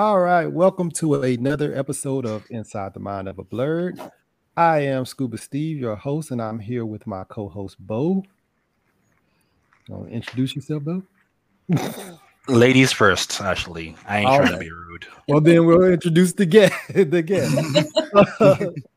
All right, welcome to another episode of Inside the Mind of a Blerd. I am Scuba Steve, your host, and I'm here with my co-host Bo. introduce yourself, Bo. Ladies first, actually. I ain't All trying right. to be rude. Well, then we'll introduce the guest. the guest.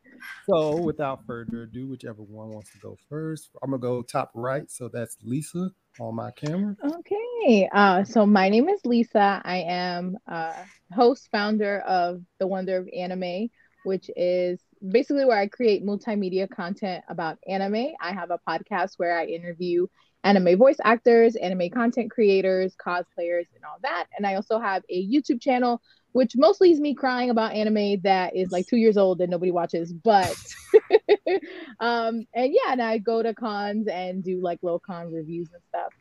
so, without further ado, whichever one wants to go first, I'm gonna go top right. So that's Lisa on my camera. Okay. Uh, so my name is Lisa. I am uh, host, founder of the Wonder of Anime, which is basically where I create multimedia content about anime. I have a podcast where I interview anime voice actors, anime content creators, cosplayers, and all that. And I also have a YouTube channel, which mostly is me crying about anime that is like two years old and nobody watches. But, um, and yeah, and I go to cons and do like low con reviews and stuff.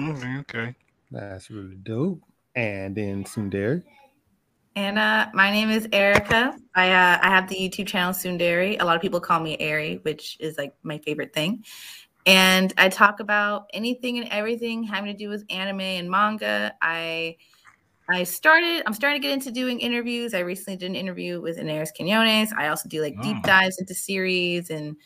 Okay, okay. That's really dope. And then Sundari. And uh, my name is Erica. I uh, I have the YouTube channel Sundari. A lot of people call me Ari, which is like my favorite thing and I talk about anything and everything having to do with anime and manga. I I started I'm starting to get into doing interviews. I recently did an interview with Inês Quinones. I also do like deep oh. dives into series and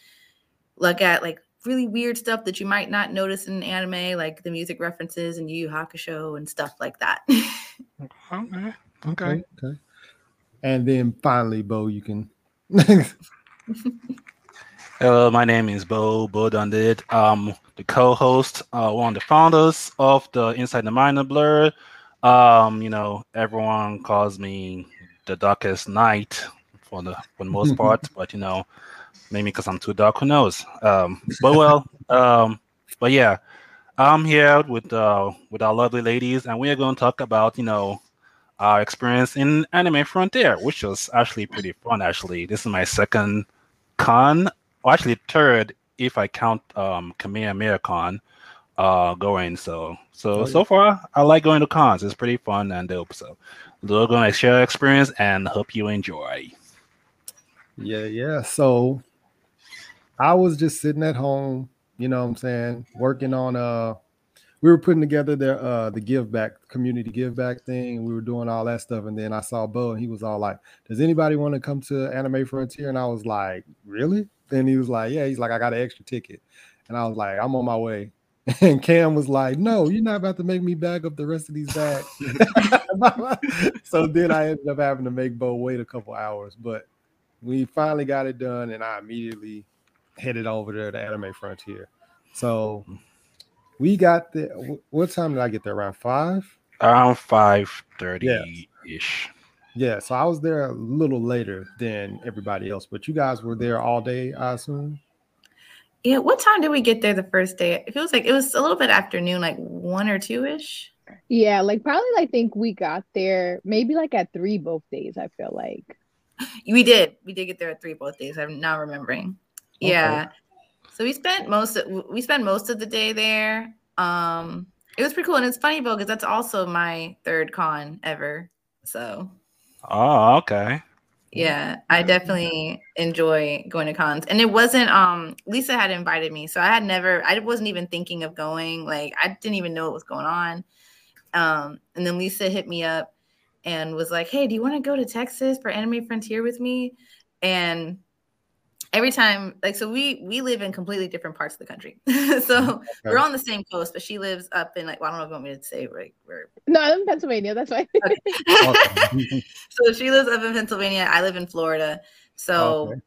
look at like really weird stuff that you might not notice in anime, like the music references and Yu Yu Hakusho and stuff like that. okay. Okay. Okay. And then finally, Bo, you can Hello, my name is Bo Bo Dundit. Um, the co-host, uh, one of the founders of the Inside the Mind of Blerd. Um, you know, everyone calls me the darkest night for the for the most part, but you know, maybe because I'm too dark, who knows? Um, but well, um, but yeah, I'm here with uh with our lovely ladies, and we are going to talk about you know our experience in Anime Frontier, which was actually pretty fun. Actually, this is my second con or actually third if I count um Kamehameha Con uh going. So so oh, yeah. so far I like going to cons. It's pretty fun and dope. So we're gonna share experience and hope you enjoy. Yeah, yeah. So I was just sitting at home, you know what I'm saying, working on uh we were putting together the uh the give back community give back thing. We were doing all that stuff, and then I saw Bo, and he was all like, "Does anybody want to come to Anime Frontier?" And I was like, "Really?" Then he was like, Yeah, he's like, I got an extra ticket. And I was like, I'm on my way. And Cam was like, No, you're not about to make me bag up the rest of these bags. so then I ended up having to make Bo wait a couple hours. But we finally got it done, and I immediately headed over there to the Anime Frontier. So we got there. What time did I get there? Around five? Around five thirty ish. Yeah, so I was there a little later than everybody else, but you guys were there all day, I assume. Yeah, what time did we get there the first day? It feels like it was a little bit afternoon, like one or two ish. Yeah, like probably I think we got there maybe like at three both days. I feel like we did. We did get there at three both days. I'm now remembering. Okay. Yeah. So we spent most of we spent most of the day there. Um it was pretty cool. And it's funny, Bo, because that's also my third con ever. So Oh, okay. Yeah, I definitely enjoy going to cons. And it wasn't um Lisa had invited me, so I had never I wasn't even thinking of going. Like I didn't even know what was going on. Um and then Lisa hit me up and was like, "Hey, do you want to go to Texas for Anime Frontier with me?" And every time like so we we live in completely different parts of the country so mm-hmm. okay. we're on the same coast but she lives up in like well, i don't know if you want me to say like where no i'm in pennsylvania that's why so she lives up in pennsylvania i live in florida so okay.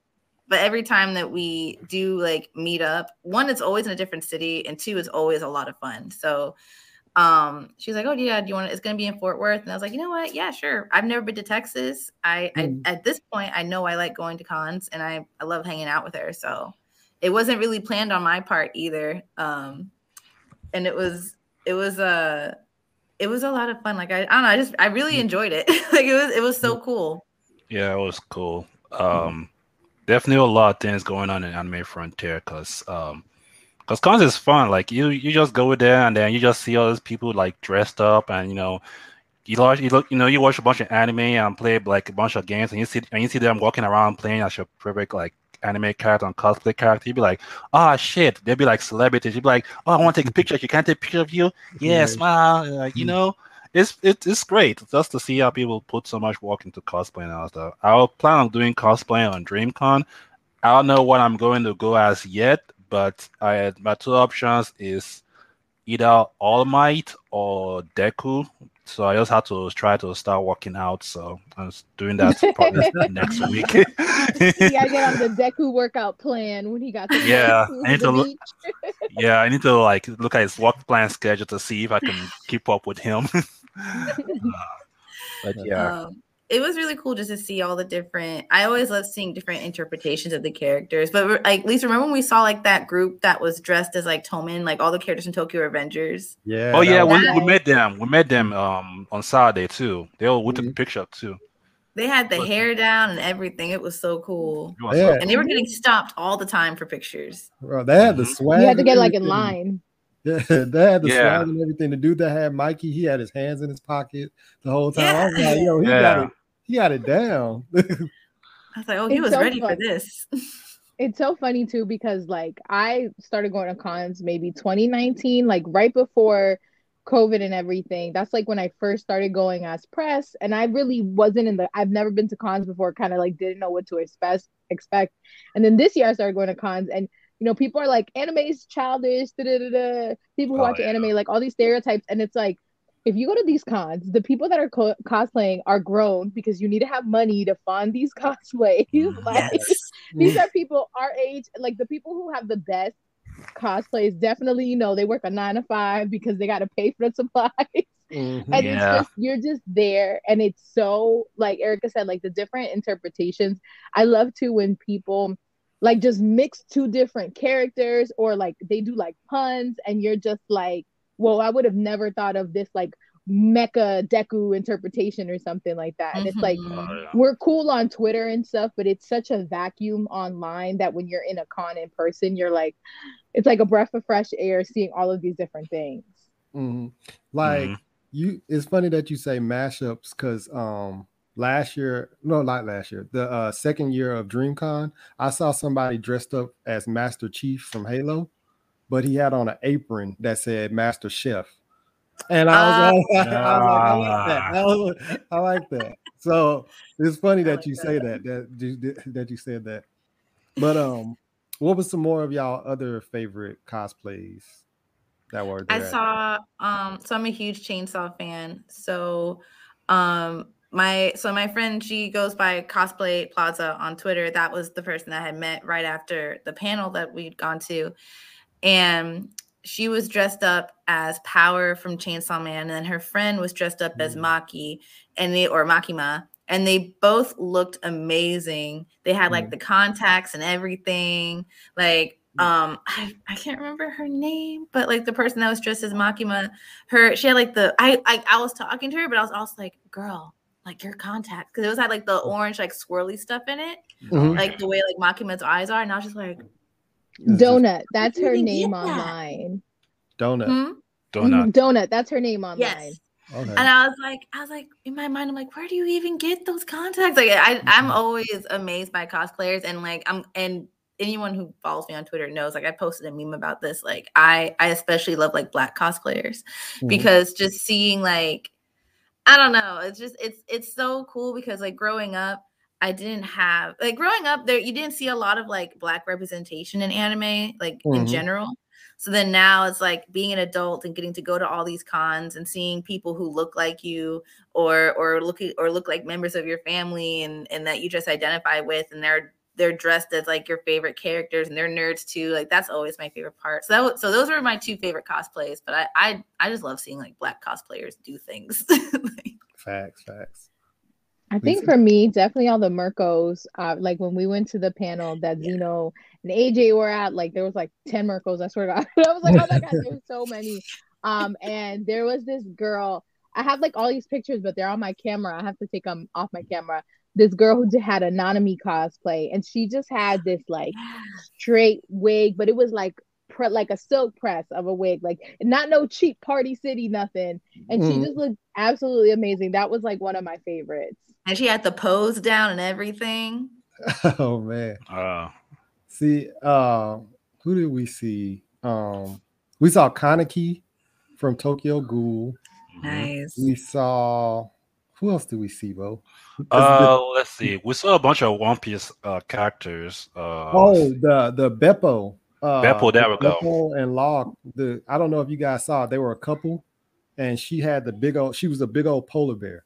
but every time that we do like meet up one it's always in a different city and two it's always a lot of fun so um she's like oh yeah do you want it's gonna be in fort worth. And i was like you know what? Yeah sure. I've never been to texas. I, mm. I at this point i know i like going to cons and i i love hanging out with her. So it wasn't really planned on my part either. Um and it was it was a uh, it was a lot of fun. Like i, I don't know i just i really mm. enjoyed it. Like it was it was so cool. Yeah it was cool. Um definitely a lot of things going on in anime frontier because um because cons is fun. Like you, you just go there and then you just see all those people like dressed up, and you know, you watch, you look, you know, you watch a bunch of anime and play like a bunch of games, and you see, and you see them walking around playing as your favorite like anime character and cosplay character. You'd be like, oh shit. They'd be like celebrities. You'd be like, oh, I want to take a picture. You can't take a picture of you. Yeah, smile. Like, you mm. know. it's it's it's great just to see how people put so much work into cosplay and all stuff. I'll plan on doing cosplay on DreamCon. I don't know what I'm going to go as yet, but I my two options is either All Might or Deku. So I just had to try to start working out. So I was doing that probably next week. you gotta get on the Deku workout plan when he got to yeah. I need to look. yeah, I need to like look at his work plan schedule to see if I can keep up with him. uh, but yeah. Um, it was really cool just to see all the different. I always love seeing different interpretations of the characters. But like, Lisa, remember when we saw like that group that was dressed as like Toman, like all the characters in Tokyo Revengers Yeah. Oh yeah, we, we, met them. We met them um on Saturday too. They all we took a mm-hmm. picture too. They had the hair down and everything. It was so cool. Yeah. And they were getting stopped all the time for pictures. Bro, they had the mm-hmm. swag. You had to get like in line. Yeah, they had the yeah. swag and everything. The dude that had Mikey, he had his hands in his pocket the whole time. Yeah. I was like, yo, he yeah. got it he had it down. I was like, oh, he it's was so ready for this. it's so funny too because like I started going to cons maybe 2019, like right before COVID and everything. That's like when I first started going as press, and I really wasn't in the. I've never been to cons before, kind of like didn't know what to expect. Expect, and then this year I started going to cons, and you know people are like anime is childish. Da, da, da, da. People who oh, watch yeah. anime like all these stereotypes, and it's like if you go to these cons, the people that are co- cosplaying are grown because you need to have money to fund these cosplays. like yes. these are people our age, like the people who have the best cosplays. Definitely, you know, they work a nine to five because they got to pay for the supplies. Mm-hmm. and yeah. it's just you're just there, and it's so like Erica said, like the different interpretations. I love to when people like just mix two different characters or like they do like puns, and you're just like well, I would have never thought of this like mecha deku interpretation or something like that. And it's like mm-hmm. oh, yeah. we're cool on Twitter and stuff, but it's such a vacuum online that when you're in a con in person, you're like, it's like a breath of fresh air seeing all of these different things. Mm-hmm. Like mm-hmm. you, it's funny that you say mashups because um last year, no, not last year, the uh, second year of DreamCon, I saw somebody dressed up as Master Chief from Halo but he had on an apron that said Master Chef. And I was, uh, I, was, I, was like, I like that. I, was, I like that. So it's funny that you say that, that that you said that. But um, what was some more of y'all other favorite cosplays that were there? I saw um, so I'm a huge chainsaw fan. So um my so my friend she goes by cosplay plaza on twitter that was the person that i had met right after the panel that we'd gone to and she was dressed up as Power from Chainsaw Man, and then her friend was dressed up mm. as Maki, and they or Makima, and they both looked amazing. They had like mm. the contacts and everything. Like, mm. um, I, I can't remember her name, but like the person that was dressed as Makima, her she had like the I I, I was talking to her, but I was also like, girl, like your contacts, because it was had like the orange like swirly stuff in it, mm-hmm. like the way like Makima's eyes are, and I was just like Donut. That's her name online. Donut. Hmm? Donut. Donut. That's her name online. Yes. Okay. And I was like, I was like, in my mind, I'm like, where do you even get those contacts? Like, I, I'm mm-hmm. always amazed by cosplayers, and like, I'm and anyone who follows me on Twitter knows, like, I posted a meme about this. Like, I, I especially love like black cosplayers mm-hmm. because just seeing like, I don't know, it's just it's it's so cool because like growing up, I didn't have like growing up there you didn't see a lot of like black representation in anime like mm-hmm. in general. So then now it's like being an adult and getting to go to all these cons and seeing people who look like you or or look or look like members of your family and and that you just identify with and they're they're dressed as like your favorite characters and they're nerds too. Like that's always my favorite part. So that, so those were my two favorite cosplays. But I I I just love seeing like black cosplayers do things. like, facts, facts. I think for me, definitely all the Mirkos. Uh, like when we went to the panel that yeah. Zeno and AJ were at, like there was like 10 Mirkos, I swear to God. I was like, oh my God, there's so many. Um, and there was this girl. I have like all these pictures, but they're on my camera. I have to take them off my camera. This girl who had a Nanami cosplay, and she just had this like straight wig, but it was like pre- like a silk press of a wig, like not no cheap party city nothing. And mm. she just looked absolutely amazing. That was like one of my favorites. And she had the pose down and everything. oh man. Uh, see, uh, who did we see? Um, we saw Kaneki from Tokyo Ghoul. Nice. We saw who else did we see, Bo? Uh, let's see. We saw a bunch of One Piece uh, characters. Uh, oh, the the Bepo. Uh, Bepo, there we go. And Log. The I don't know if you guys saw. They were a couple, and she had the big old. She was a big old polar bear,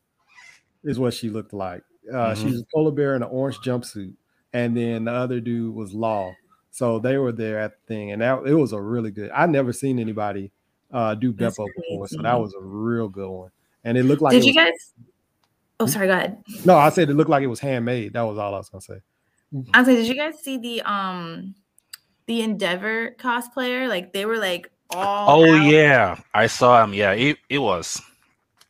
is what she looked like. Uh, Mhm. She was a polar bear in an orange jumpsuit, and then the other dude was Law. So they were there at the thing, and that it was a really good. I never seen anybody uh, do That's Bepo before, so that was a real good one. And it looked like Did you was- guys? Oh, sorry. Go ahead. No, I said it looked like it was handmade. That was all I was gonna say. I was like, did you guys see the um the Endeavor cosplayer? Like they were like all. oh out. yeah, I saw him. Yeah, it, it was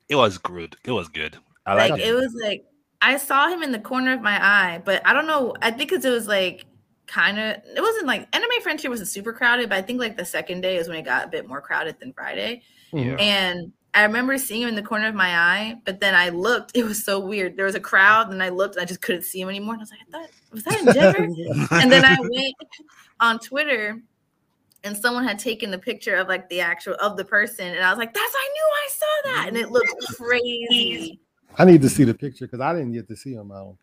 it was good. It was good. I like like it was like I saw him in the corner of my eye, but I don't know. I think because it was like kind of it wasn't like Anime Frontier wasn't super crowded, but I think like the second day is when it got a bit more crowded than Friday. Mhm. And I remember seeing him in the corner of my eye, but then I looked. It was so weird. There was a crowd, and I looked, and I just couldn't see him anymore. And I was like, I thought was that Endeavor? and then I went on Twitter and someone had taken the picture of like the actual of the person and I was like that's I knew I saw that and it looked crazy. I need to see the picture because I didn't get to see him. I don't.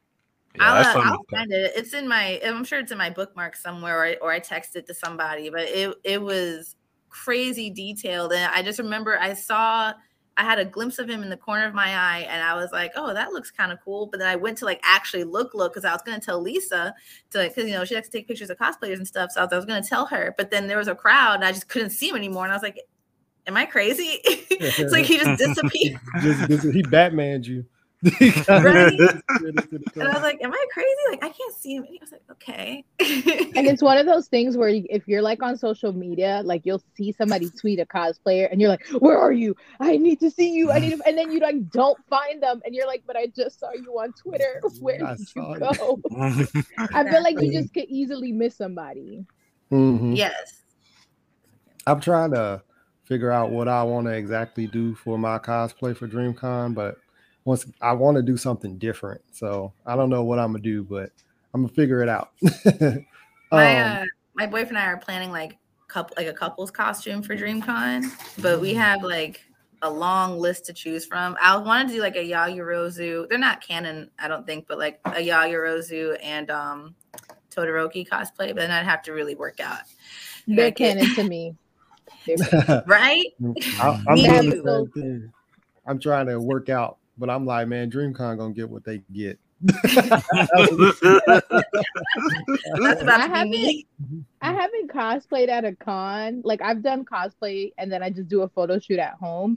Yeah, I I'll, uh. I'll find it. It's in my I'm sure it's in my bookmark somewhere or I, or I texted to somebody but it it was crazy detailed and I just remember I saw I had a glimpse of him in the corner of my eye and I was like, oh, that looks kind of cool. But then I went to like actually look, look, because I was going to tell Lisa to, because, you know, she likes to take pictures of cosplayers and stuff. So I was, I was going to tell her. But then there was a crowd and I just couldn't see him anymore. And I was like, am I crazy? it's like he just disappeared. Just, just, he Batmaned you. Right? and And I was like, am I crazy? Like, I can't see him. And he was like, okay. and it's one of those things where you, if you're like on social media, like you'll see somebody tweet a cosplayer, and you're like, "Where are you? I need to see you. I need." To... And then you like don't find them, and you're like, "But I just saw you on Twitter. Where I did you you." go?" I feel like you just could easily miss somebody. Mhm. yes. I'm trying to figure out what I want to exactly do for my cosplay for DreamCon, but once I want to do something different, so I don't know what I'm gonna do, but I'm gonna figure it out. My Um, uh, my boyfriend and I are planning like couple like a couple's costume for DreamCon, but we have like a long list to choose from. I wanted to do like a Yaoyorozu. They're not canon, I don't think, but like a Yaoyorozu and um Todoroki cosplay, but then I'd have to really work out. They're Like it- canon to me. Right? I- I'm Me doing too. the same thing. I'm trying to work out, but I'm like, man, DreamCon gonna get what they get. That's about I to be me. I haven't cosplayed at a con. Like I've done cosplay and then I just do a photo shoot at home.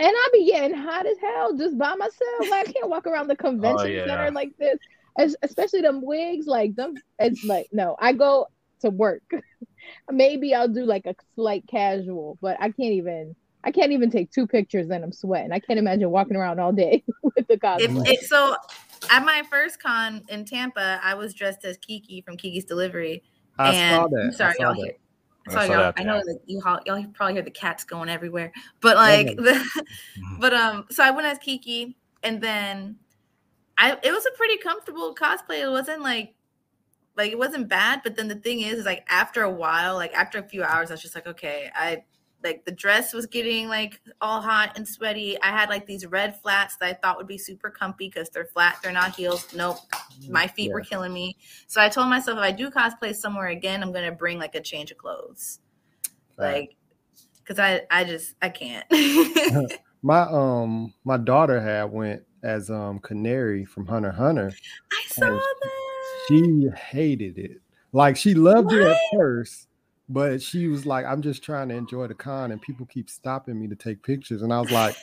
And I be getting hot as hell just by myself. Like, I can't walk around the oh, convention yeah. center like this. As, especially them wigs, like them. It's like no, I go to work. Maybe I'll do like a slight casual, but I can't even. I can't even take two pictures and I'm sweating. I can't imagine walking around all day with the If, cosplay. if, so at my first con in Tampa, I was dressed as Kiki from Kiki's Delivery. I and saw that. I'm sorry, I saw y'all hear. I Sorry, saw y'all. I know that you all, y'all probably hear the cats going everywhere, but like, Okay. the, but um, so I went as Kiki, and then I it was a pretty comfortable cosplay. It wasn't like like it wasn't bad, but then the thing is, is like after a while, like after a few hours, I was just like, okay, I like the dress was getting like all hot and sweaty. I had like these red flats that I thought would be super comfy because they're flat, they're not heels. Nope, my feet were killing me. So I told myself if I do cosplay somewhere again, I'm gonna bring like a change of clothes, Right. like because I I just I can't. My um my daughter had went as um Canary from Hunter Hunter. I saw that. She hated it. Like she loved it at first, but she was like, I'm just trying to enjoy the con and people keep stopping me to take pictures. And I was like,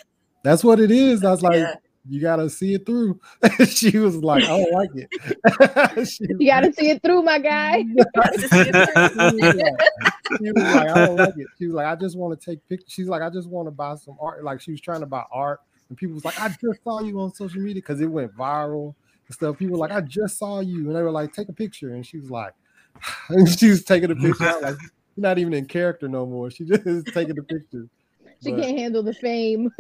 that's what it is. I was like, Yeah. you gotta see it through. she was like, I don't like it. she, you got to see it through, my guy. That's she was like, she was like, I don't like it. She was like, I just want to take pictures. She's like, I just want to buy some art. Like she was trying to buy art, and people was like, I just saw you on social media because it went viral and stuff. People were like, I just saw you, and they were like, take a picture, and she was like, and she was taking a picture. I like, not even in character no more. She just is taking the picture. She But, can't handle the fame.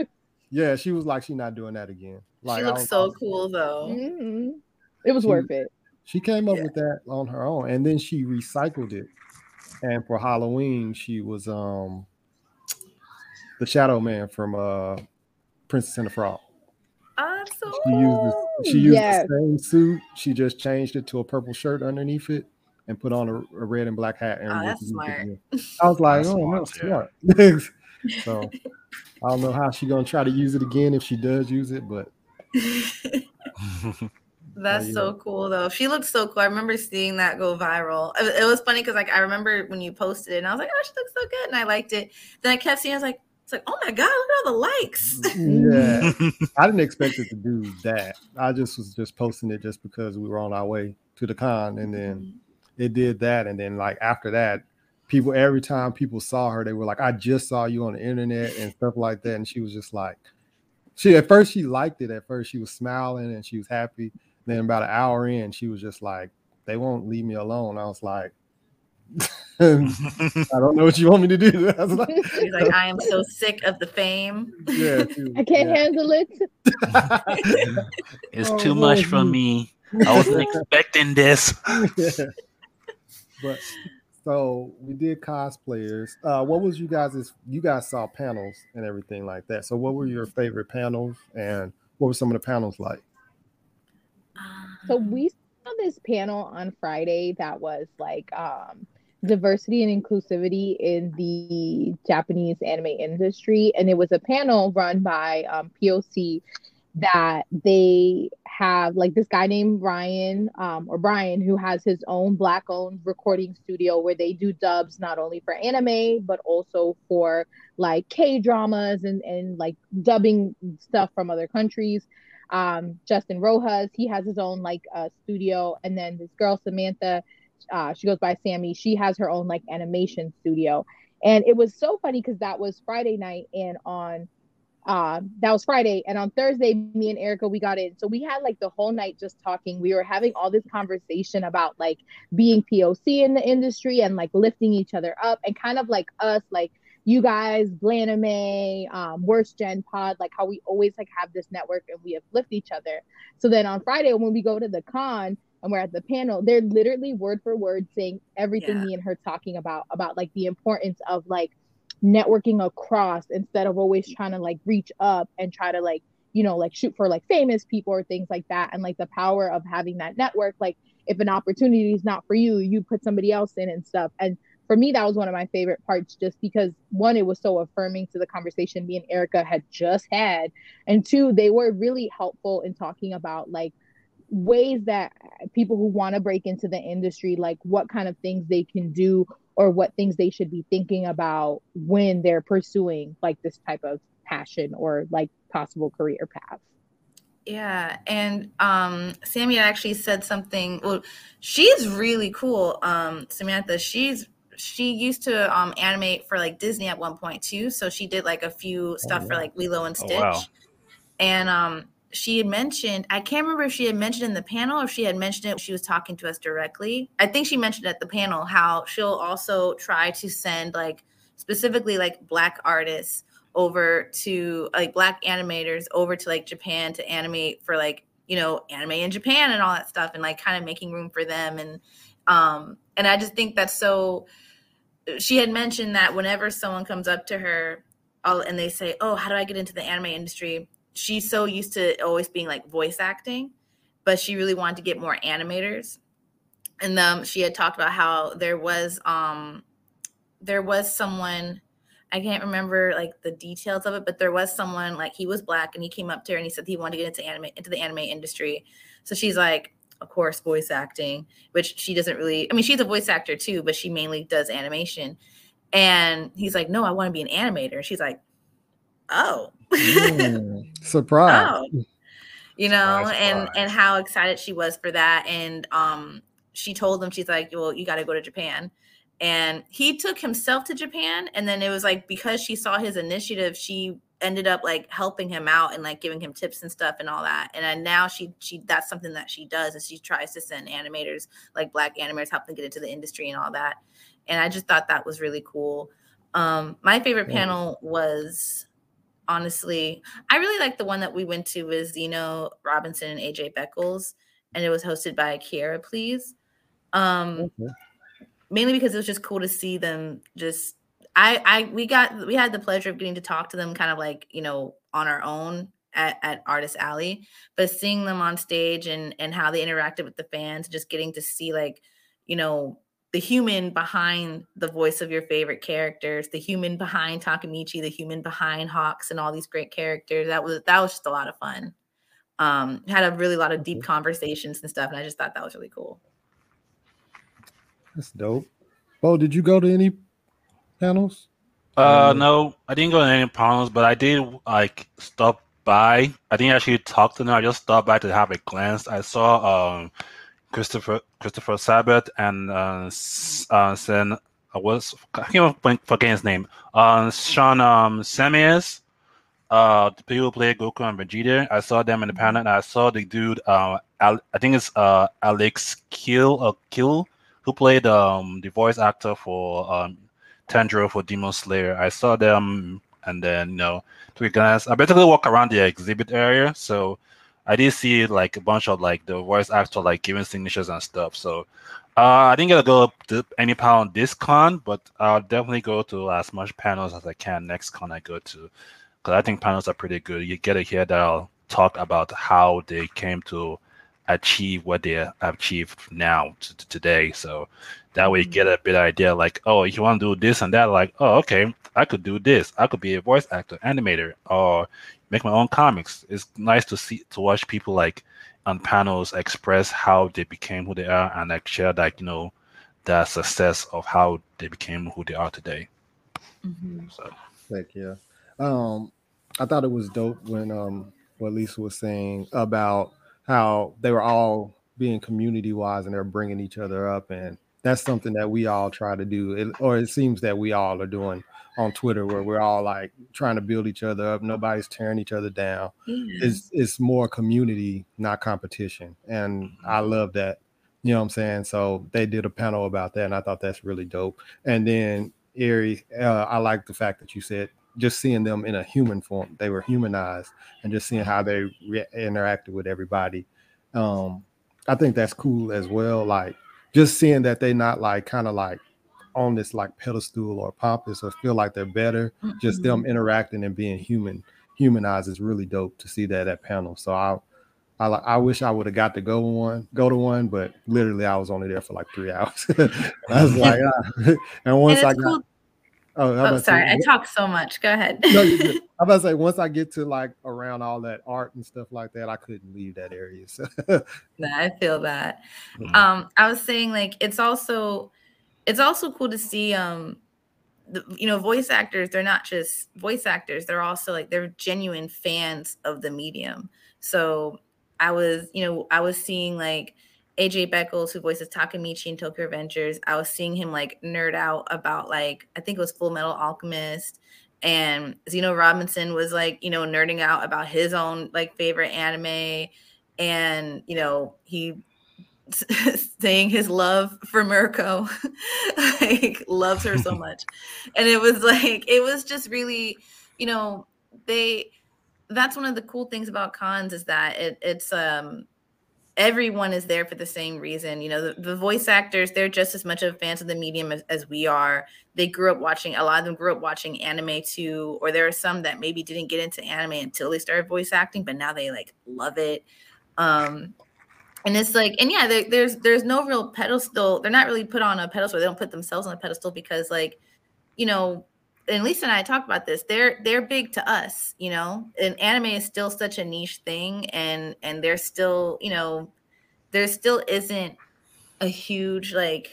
Yeah, she was like, she's not doing that again. Like she looks so cool though. Mhm. It was She- worth it. She came up Yeah. with that on her own, and then she recycled it. And for Halloween, she was um the Shadow Man from uh Princess and the Frog. So she used the, she used yes. the same suit. She just changed it to a purple shirt underneath it and put on a, a red and black hat. And oh, that's smart. I was like, that's oh, smart, that's smart. Yeah. so I don't know how she's gonna try to use it again if she does use it, but That's yeah. so cool though. She looked so cool. I remember seeing that go viral. It, it was funny because like I remember when you posted it and I was like, oh, she looks so good. And I liked it. Then I kept seeing, I was like, it's like, oh my God, look at all the likes. Yeah. I didn't expect it to do that. I just was just posting it just because we were on our way to the con. And then mm-hmm. It did that. And then like after that, people every time people saw her, they were like, I just saw you on the internet and stuff like that. And she was just like, she at first she liked it. At first she was smiling and she was happy. Then about an hour in, she was just like, "They won't leave me alone." I was like, "I don't know what you want me to do." I was like, She's like, "I am so sick of the fame. Yeah, I can't yeah. handle it. it's oh, too much for me. I wasn't expecting this." Yeah. But so we did cosplayers. Uh, what was you guys? You guys saw panels and everything like that. So what were your favorite panels, and what were some of the panels like? So we saw this panel on Friday that was like um, diversity and inclusivity in the Japanese anime industry, and it was a panel run by um, POC that they have like this guy named Ryan um, or Brian who has his own black owned recording studio where they do dubs not only for anime but also for like K dramas and, and like dubbing stuff from other countries. Um, Justin Rojas, he has his own like uh, studio, and then this girl Samantha, uh, she goes by Sammy. She has her own like animation studio, and it was so funny because that was Friday night, and on uh, that was Friday, and on Thursday, me and Erica we got in, so we had like the whole night just talking. We were having all this conversation about like being POC in the industry and like lifting each other up, and kind of like us like you guys, Blanime, um, Worst Gen Pod, like how we always like have this network and we uplift each other. So then on Friday when we go to the con and we're at the panel, they're literally word for word saying everything yeah. me and her talking about about like the importance of like networking across instead of always trying to like reach up and try to like you know like shoot for like famous people or things like that and like the power of having that network like if an opportunity is not for you you put somebody else in and stuff and for me, that was one of my favorite parts just because one, it was so affirming to the conversation me and Erica had just had. And two, they were really helpful in talking about like ways that people who want to break into the industry, like what kind of things they can do or what things they should be thinking about when they're pursuing like this type of passion or like possible career path. Yeah, and um Sammy actually said something. Well, she's really cool. Um Samantha, she's she used to um animate for like Disney at one point too. So she did like a few stuff oh, for like Lilo and Stitch. Oh, wow. And um she had mentioned, I can't remember if she had mentioned in the panel or if she had mentioned it she was talking to us directly. I think she mentioned at the panel how she'll also try to send like specifically like black artists over to like black animators over to like Japan to animate for like, you know, anime in Japan and all that stuff and like kind of making room for them and um and I just think that's so she had mentioned that whenever someone comes up to her and they say, "Oh, how do I get into the anime industry?" She's so used to always being like voice acting, but she really wanted to get more animators. And um, she had talked about how there was um, there was someone I can't remember like the details of it, but there was someone like he was black and he came up to her and he said he wanted to get into anime into the anime industry. So she's like, of course, voice acting, which she doesn't really, I mean, she's a voice actor too, but she mainly does animation. And he's like, no, I want to be an animator. She's like, oh, mm, surprise. Oh. You know, surprise, and surprise. and how excited she was for that. And um, she told him, she's like, well, you got to go to Japan. And he took himself to Japan. And then it was like because she saw his initiative, she ended up like helping him out and like giving him tips and stuff and all that. And now she she that's something that she does is she tries to send animators like black animators help them get into the industry and all that. And I just thought that was really cool. Um my favorite yeah. panel was honestly I really like the one that we went to with Zeno Robinson and AJ Beckles and it was hosted by Kiera Please. Um mainly because it was just cool to see them just I I we got we had the pleasure of getting to talk to them kind of like you know on our own at, at Artist Alley, but seeing them on stage and and how they interacted with the fans, just getting to see like, you know, the human behind the voice of your favorite characters, the human behind Takemichi, the human behind Hawks, and all these great characters. That was that was just a lot of fun. Um, had a really lot of deep conversations and stuff, and I just thought that was really cool. That's dope. Bo, did you go to any panels? Uh, um, no, I didn't go to any panels, but I did like stop by. I didn't actually talk to them. I just stopped by to have a glance. I saw um Christopher Christopher Sabat and uh, uh Sen I was I can't forget his name. Uh, Sean um Samias, uh, the people who play Goku and Vegeta. I saw them in the panel, and I saw the dude. Uh, Al- I think it's uh Alex Kill or uh, Kill who played um the voice actor for um Tanjiro for Demon Slayer. I saw them, and then you know, to be honest, I basically walk around the exhibit area, so I did see like a bunch of like the voice actor like giving signatures and stuff. So uh, I didn't get to go to any panel this con, but I'll definitely go to as much panels as I can next con I go to, because I think panels are pretty good. You get to hear that I'll talk about how they came to achieve what they achieved now to, to today. So that way you get a bit idea like, oh, if you want to do this and that, like, oh, okay, I could do this. I could be a voice actor, animator, or make my own comics. It's nice to see to watch people like on panels express how they became who they are and like share like you know the success of how they became who they are today. Mm-hmm. So thank you. Um, I thought it was dope when um what Lisa was saying about how they were all being community wise and they're bringing each other up and that's something that we all try to do it, or it seems that we all are doing on Twitter where we're all like trying to build each other up. Nobody's tearing each other down. Yeah. It's it's more community, not competition. And I mm-hmm. love that. You know what I'm saying? So they did a panel about that, and I thought that's really dope. And then Eri, uh, I like the fact that you said just seeing them in a human form, they were humanized, and just seeing how they re- interacted with everybody. Um, I think that's cool as well. Like just seeing that they're not like kind of like on this like pedestal or pompous or feel like they're better. Mm-hmm. Just them interacting and being human, humanized is really dope to see that at panel. So I, I, I wish I would have got to go one, go to one, but literally I was only there for like three hours. I was like, ah. and once and I got. Cool. Oh, oh sorry, say, I talk so much. Go ahead. no, I'm about to say once I get to like around all that art and stuff like that, I couldn't leave that area. So. I feel that. Mm-hmm. Um, I was saying like it's also it's also cool to see um the, you know voice actors they're not just voice actors they're also like they're genuine fans of the medium. So i was you know i was seeing like aj beckles who voices takemichi in tokyo revengers i was seeing him like nerd out about like i think it was full metal alchemist and zeno robinson was like you know nerding out about his own like favorite anime and you know he saying his love for Mirko, like loves her so much. and it was like, it was just really, you know, they, that's one of the cool things about cons is that it, it's, um, everyone is there for the same reason. You know, the, the, voice actors, they're just as much of fans of the medium as, as, we are. They grew up watching, a lot of them grew up watching anime too, or there are some that maybe didn't get into anime until they started voice acting, but now they like love it. Um, and it's like and yeah there, there's there's no real pedestal they're not really put on a pedestal they don't put themselves on a pedestal because like you know and lisa and i talk about this they're they're big to us you know? And anime is still such a niche thing and and there's still you know there still isn't a huge like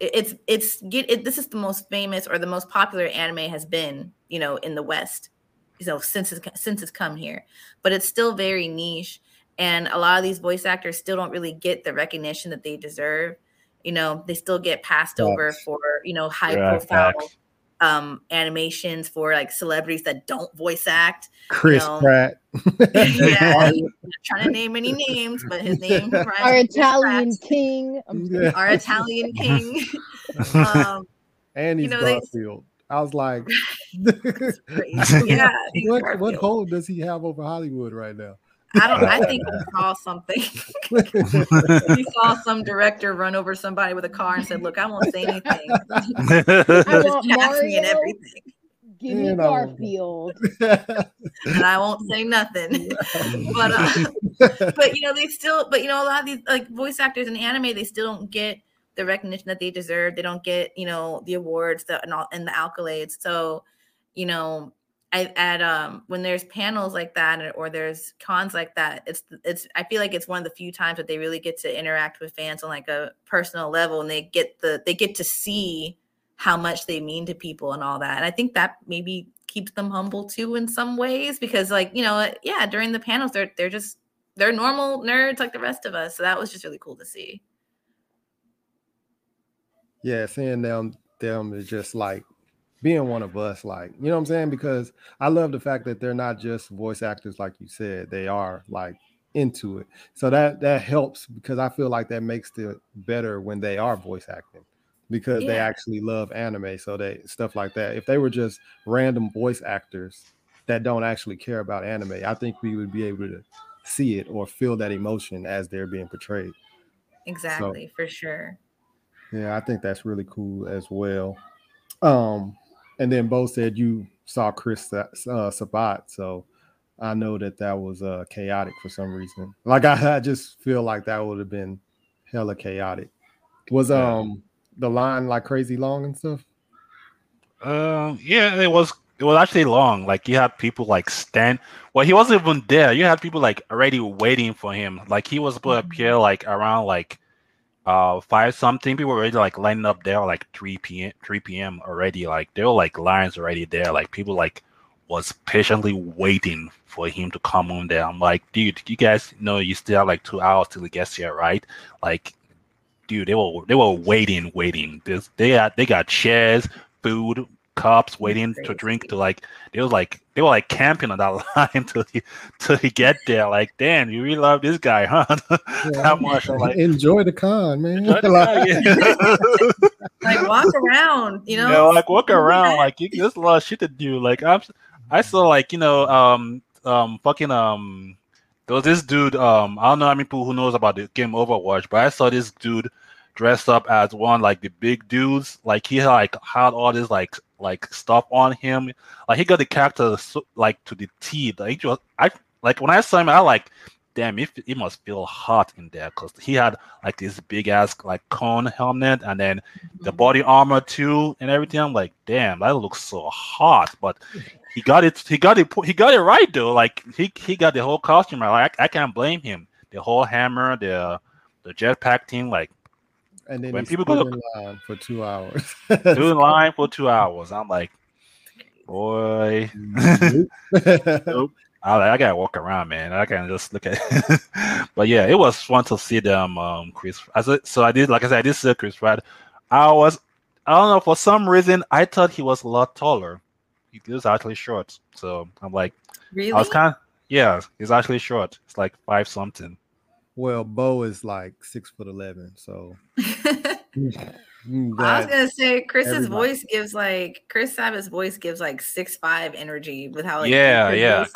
it's it's get it, this is the most famous or the most popular anime has been you know in the west you know since it's since it's come here. But it's still very niche and a lot of these voice actors still don't really get the recognition that they deserve you know they still get passed over for you know high yeah, profile facts. um animations for like celebrities that don't voice act chris you know. pratt yeah I'm not trying to name any names but his name our italian pratt. king our italian king um and he's you know, Garfield. They, I was like, yeah. what, what hold does he have over Hollywood right now? I don't. I think he saw something. he saw some director run over somebody with a car and said, "Look, I won't say anything. I want Mario. and everything." Give me Garfield. and I won't say nothing. but uh, but you know, they still but you know, a lot of these like voice actors in anime, they still don't get the recognition that they deserve. They don't get, you know, the awards the, and, all, and the accolades. So, you know, I at um when there's panels like that or there's cons like that, it's it's I feel like it's one of the few times that they really get to interact with fans on like a personal level and they get the they get to see how much they mean to people and all that. And I think that maybe keeps them humble too in some ways because like, you know, yeah, during the panels they're they're just they're normal nerds like the rest of us. So that was just really cool to see. Yeah, seeing them them is just like being one of us, like, you know what I'm saying? Because I love the fact that they're not just voice actors, like you said, they are like into it. So that that helps because I feel like that makes it better when they are voice acting because yeah. they actually love anime. So they stuff like that. If they were just random voice actors that don't actually care about anime, I think we would be able to see it or feel that emotion as they're being portrayed. Exactly, so, for sure. Yeah, I think that's really cool as well. Um, and then both said you saw Chris uh, Sabat, so I know that that was uh, chaotic for some reason. Like I, I just feel like that would have been hella chaotic. Was um the line like crazy long and stuff? Um, uh, yeah, it was. It was actually long. Like you had people like stand. Well, he wasn't even there. You had people like already waiting for him. Like he was supposed to appear like around like uh five something. People were already like lining up there like three p.m. three p.m. already. Like there were like lines already there. Like people like was patiently waiting for him to come on there. I'm like, dude, you guys know you still have like two hours till he gets here, right? Like dude, they were they were waiting, waiting. This they got they got chairs, food, cups, waiting to drink. To like they was like they were like camping on that line till he till he get there. Like, damn, you really love this guy, huh? Yeah. How much? like, enjoy the con, man. The con, yeah. like walk around, you know. Yeah, like walk around. Like you, there's a lot of shit to do. Like I'm, I saw like you know um um fucking um there was this dude. Um, I don't know how many people who knows about the game Overwatch, but I saw this dude dressed up as one like the big dudes. Like he like had all this like like stuff on him. Like he got the character like to the T. Like just, I like when I saw him, I like, damn, it, it must feel hot in there because he had like this big ass like cone helmet and then mm-hmm. the body armor too and everything. I'm like, damn, that looks so hot. But he got it. He got it. He got it right though. Like he he got the whole costume right. Like I, I can't blame him. The whole hammer, the the jetpack thing. Like and then when people go in line for two hours, two in line for two hours. I'm like, boy, nope. I, I, gotta walk around, man. I can't just look at. It. but yeah, it was fun to see them, um, Chris. I said, so I did, like I said, I did see Chris Pratt. I was, I don't know, for some reason, I thought he was a lot taller he was actually short. So I'm like, really? I was kind of yeah, he's actually short. It's like five something. Well, Bo is like six foot eleven, so. I was gonna say Chris's everybody. voice gives like Chris Sabat's voice gives like six five energy with how like yeah yeah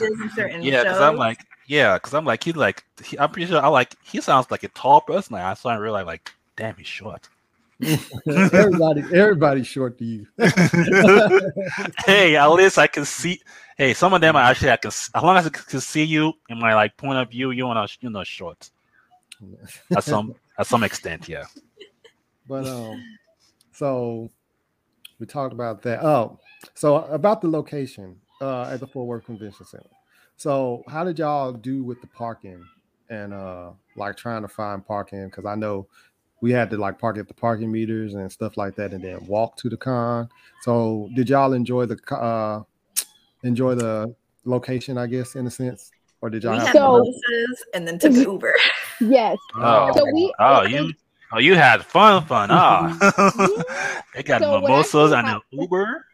yeah because I'm like yeah because I'm like he's like he, I'm pretty sure I like he sounds like a tall person. I saw him really like damn he's short. everybody, everybody's short to you. hey, at least I can see. Hey, some of them are actually I can. As long as I can see you in my like point of view, you wanna you know short. At some at some extent, yeah. But um, so we talked about that. Oh, so about the location uh at the Fort Worth Convention Center. So how did y'all do with the parking and uh like trying to find parking? Because I know we had to like park at the parking meters and stuff like that, and then walk to the con. So, did y'all enjoy the uh enjoy the location? I guess in a sense, or did y'all we have had so, and then took Uber? yes. Oh, so we oh you oh you had fun fun ah. Oh. they got so mimosas and an Uber.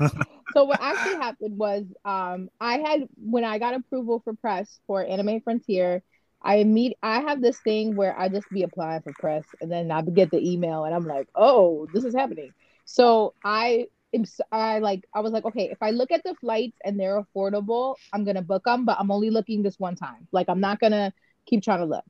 so what actually happened was um I had when I got approval for press for Anime Frontier I meet I have this thing where I just be applying for press and then I get the email and I'm like, oh, this is happening. So I I like I was like, okay, if I look at the flights and they're affordable, I'm gonna book them, but I'm only looking this one time. Like I'm not gonna keep trying to look.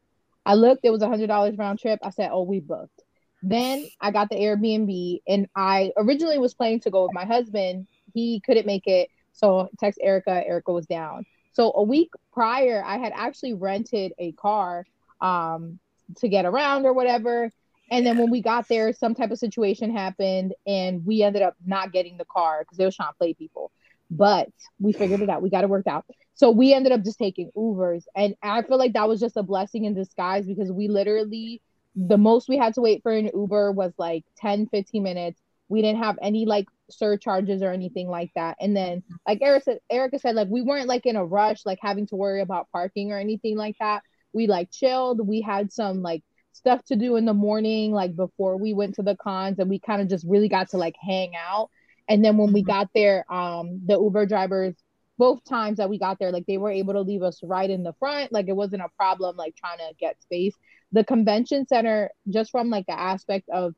I looked, it was a hundred dollars round trip. I said, oh, we booked. Then I got the Airbnb and I originally was planning to go with my husband he couldn't make it. So text Erica. Erica was down. So a week prior, I had actually rented a car um, to get around or whatever. And then when we got there, some type of situation happened, and we ended up not getting the car because they were trying to play people. But we figured it out. We got it worked out. So we ended up just taking Ubers. And I feel like that was just a blessing in disguise because we literally, the most we had to wait for an Uber was like 10, 15 minutes. We didn't have any like surcharges or anything like that. And then, like Erica, Erica said, like we weren't like in a rush, like having to worry about parking or anything like that. We like chilled. We had some like stuff to do in the morning, like before we went to the cons, and we kind of just really got to like hang out. And then when we mm-hmm. got there, um, the Uber drivers, both times that we got there, like they were able to leave us right in the front. Like it wasn't a problem, like trying to get space. The convention center, just from like the aspect of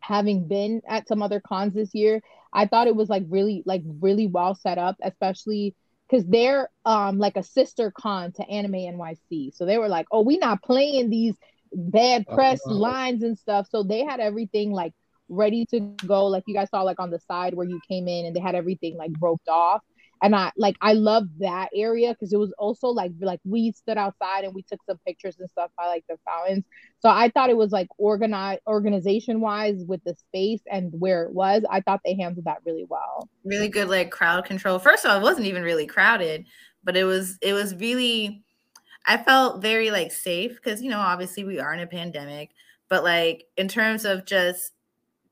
having been at some other cons this year, I thought it was like really, like really well set up, especially because they're um like a sister con to Anime NYC. So they were like, oh, we not playing these bad oh, press oh, lines and stuff. So they had everything like ready to go. Like you guys saw like on the side where you came in and they had everything like roped off. And I like I love that area because it was also like like we stood outside and we took some pictures and stuff by like the fountains. So I thought it was like organized organization wise with the space and where it was. I thought they handled that really well. Really good like crowd control. First of all, it wasn't even really crowded, but it was it was really I felt very like safe because you know obviously we are in a pandemic, but like in terms of just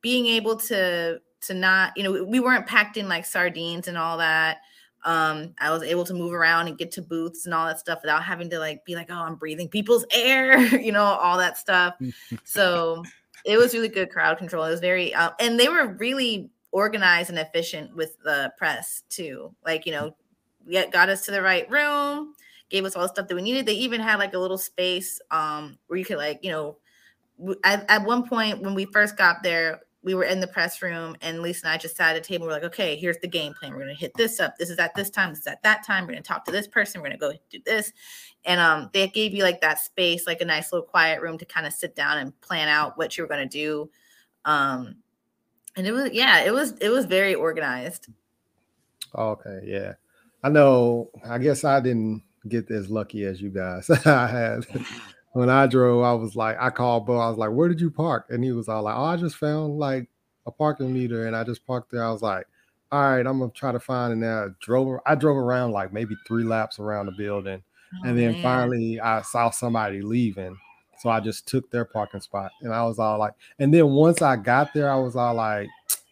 being able to to not you know we weren't packed in like sardines and all that. Um, I was able to move around and get to booths and all that stuff without having to like be like, oh, I'm breathing people's air, you know, all that stuff. so it was really good crowd control. It was very, uh, and they were really organized and efficient with the press too. Like, you know, got us to the right room gave us all the stuff that we needed. They even had like a little space um, where you could like, you know, at, at one point when we first got there, we were in the press room and Lisa and I just sat at a table. We're like, okay, here's the game plan. We're gonna hit this up. This is at this time. This is at that time. We're gonna talk to this person. We're gonna go do this. And um, they gave you like that space, like a nice little quiet room to kind of sit down and plan out what you were gonna do. Um, and it was yeah, it was it was very organized. Okay, yeah. I know. I guess I didn't get as lucky as you guys. I had when I drove, I was like, I called Bo. I was like, "Where did you park?" And he was all like, "Oh, I just found like a parking meter, and I just parked there." I was like, "All right, I'm gonna try to find." And then I drove. I drove around like maybe three laps around the building, oh, and then man. finally I saw somebody leaving, so I just took their parking spot, and I was all like, and then once I got there, I was all like,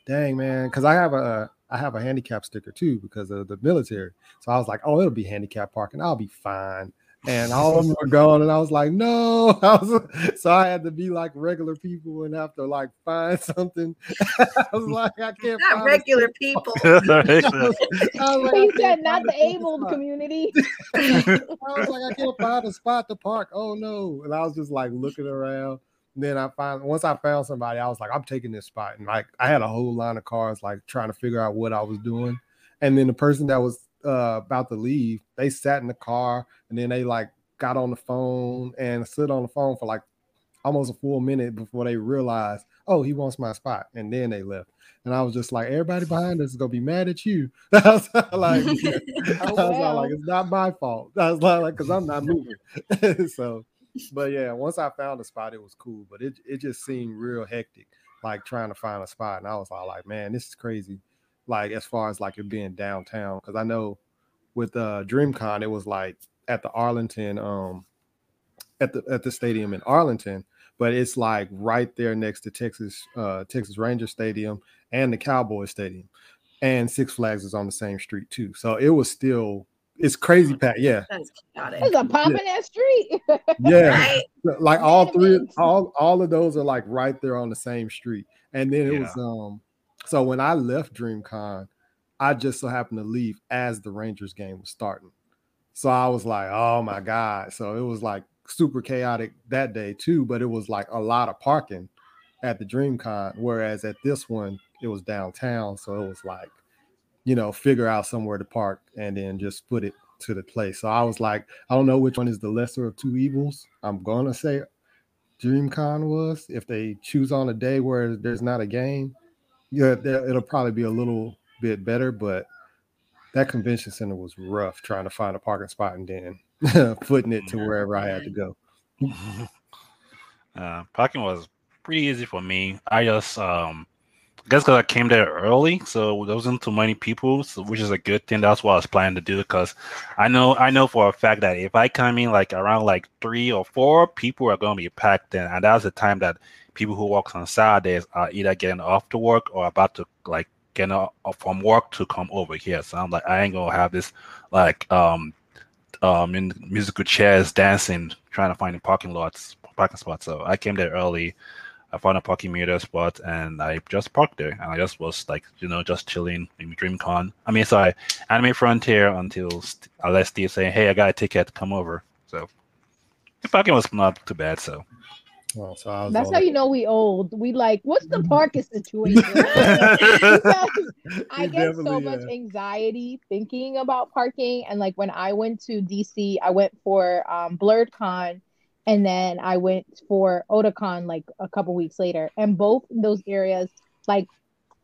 "Dang man," because I have a uh, I have a handicap sticker too because of the military. So I was like, oh, it'll be handicap parking. I'll be fine. And all of them were gone. And I was like, no. I was, so I had to be like regular people and have to like find something. I was like, I can't not regular people. I was, I was like, he said not the able community. I was like, I can't find a spot to park. Oh no. And I was just like looking around then I find once I found somebody, I was like, I'm taking this spot. And like I had a whole line of cars like trying to figure out what I was doing. And then the person that was uh, about to leave, they sat in the car and then they like got on the phone and stood on the phone for like almost a full minute before they realized, oh, he wants my spot. And then they left. And I was just like, everybody behind us is gonna be mad at you. I was like, oh, I was like, it's not my fault. I was like, because I'm not moving. so but yeah, once I found a spot, it was cool. But it it just seemed real hectic, like trying to find a spot. And I was all like, man, this is crazy. Like as far as like it being downtown, because I know with uh DreamCon, it was like at the Arlington, um, at the at the stadium in Arlington, but it's like right there next to Texas uh Texas Ranger Stadium and the Cowboy Stadium. And Six Flags is on the same street too. So it was still it's crazy, Pat. Yeah, that's chaotic. There's a popping yeah. street. yeah, right? like all three, all all of those are like right there on the same street. And then it yeah. was um. So when I left DreamCon, I just so happened to leave as the Rangers game was starting. So I was like, oh my god! So it was like super chaotic that day too. But it was like a lot of parking at the DreamCon, whereas at this one it was downtown. So it was like you know, figure out somewhere to park and then just put it to the place. So I was like, I don't know which one is the lesser of two evils. I'm gonna say DreamCon was. If they choose on a day where there's not a game, yeah, it'll probably be a little bit better, but that convention center was rough trying to find a parking spot and then footing it to wherever I had to go. uh, parking was pretty easy for me. I just um I guess because I came there early, so there wasn't too many people, so, which is a good thing. That's what I was planning to do because I know I know for a fact that if I come in like around like three or four, people are going to be packed in, and that's the time that people who work on Saturdays are either getting off to work or about to like get off from work to come over here. So I'm like, I ain't gonna have this like um um in musical chairs dancing trying to find parking lots parking spots. So I came there early. I found a parking meter spot and I just parked there. And I just was like, you know, just chilling in DreamCon. I mean, sorry, Anime Frontier until let Steve say, hey, I got a ticket, come over. So the parking was not too bad. So. Well, so That's how you know we old. We like, what's the parking situation? I get so much yeah. anxiety thinking about parking. And like when I went to DC, I went for um, Con, and then I went for Otakon like a couple weeks later. And both those areas, like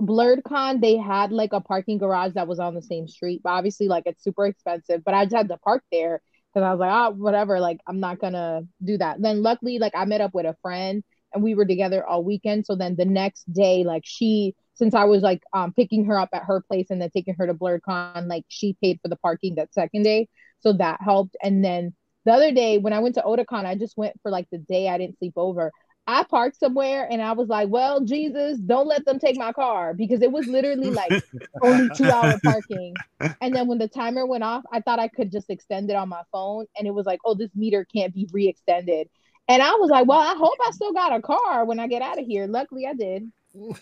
BlerdCon, they had like a parking garage that was on the same street. But obviously, like it's super expensive. But I just had to park there because I was like, oh, whatever. Like I'm not gonna do that. Then luckily, like I met up with a friend and we were together all weekend. So then the next day, like she, since I was like um picking her up at her place and then taking her to BlerdCon, like she paid for the parking that second day. So that helped. And then the other day when I went to Otakon, I just went for like the day I didn't sleep over. I parked somewhere and I was like, well, Jesus, don't let them take my car because it was literally like only two hour parking. And then when the timer went off, I thought I could just extend it on my phone and it was like, oh, this meter can't be re extended. And I was like, well, I hope I still got a car when I get out of here. Luckily, I did.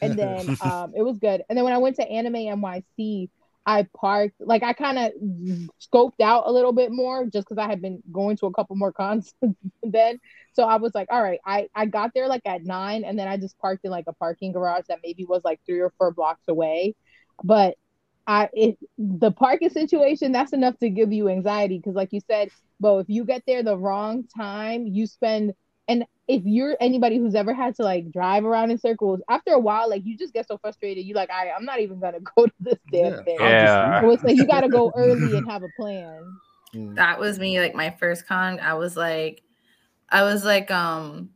And then um, it was good. And then when I went to Anime NYC, I parked like I kind of scoped out a little bit more just because I had been going to a couple more cons then. So I was like, all right, I I got there like at nine, and then I just parked in like a parking garage that maybe was like three or four blocks away. But I it the parking situation that's enough to give you anxiety because like you said, Bo, if you get there the wrong time, you spend and if you're anybody who's ever had to like drive around in circles, after a while, like you just get so frustrated, you like, I, I'm not even gonna go to this damn yeah. thing. Yeah. So it's like you gotta go early and have a plan. Mm. That was me, like my first con. I was like, I was like, um,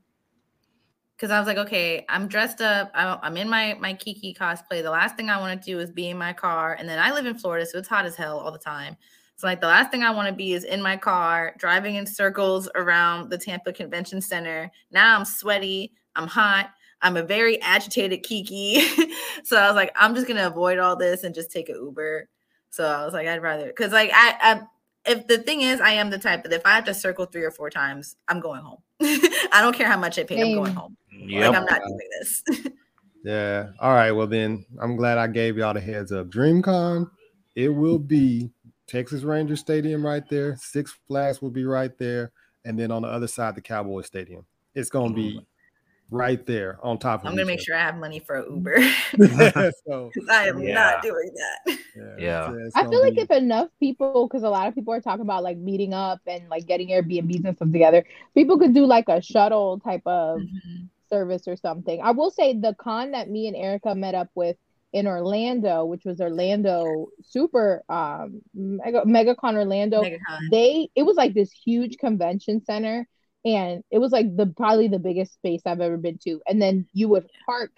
because I was like, okay, I'm dressed up. I'm in my my Kiki cosplay. The last thing I want to do is be in my car, and then I live in Florida, so it's hot as hell all the time. So like the last thing I want to be is in my car driving in circles around the Tampa Convention Center. Now I'm sweaty, I'm hot, I'm a very agitated Kiki. so I was like, I'm just gonna avoid all this and just take an Uber. So I was like, I'd rather because like I, I if the thing is, I am the type that if I have to circle three or four times, I'm going home. I don't care how much I paid, I'm going home. Yep. Like I'm not doing this. yeah. All right. Well then I'm glad I gave y'all the heads up. DreamCon, it will be Texas Ranger Stadium right there. Six Flags will be right there, and then on the other side, the Cowboy Stadium. It's going to be right there on top of. I'm gonna make sure I have money for Uber. so, I am yeah. not doing that. Yeah, yeah. I feel like if enough people, because a lot of people are talking about like meeting up and like getting Airbnbs and stuff together, people could do like a shuttle type of mm-hmm. service or something. I will say the con that me and Erica met up with in Orlando, which was Orlando Super um Mega MegaCon Orlando. MegaCon. They it was like this huge convention center and it was like the probably the biggest space I've ever been to. And then you would park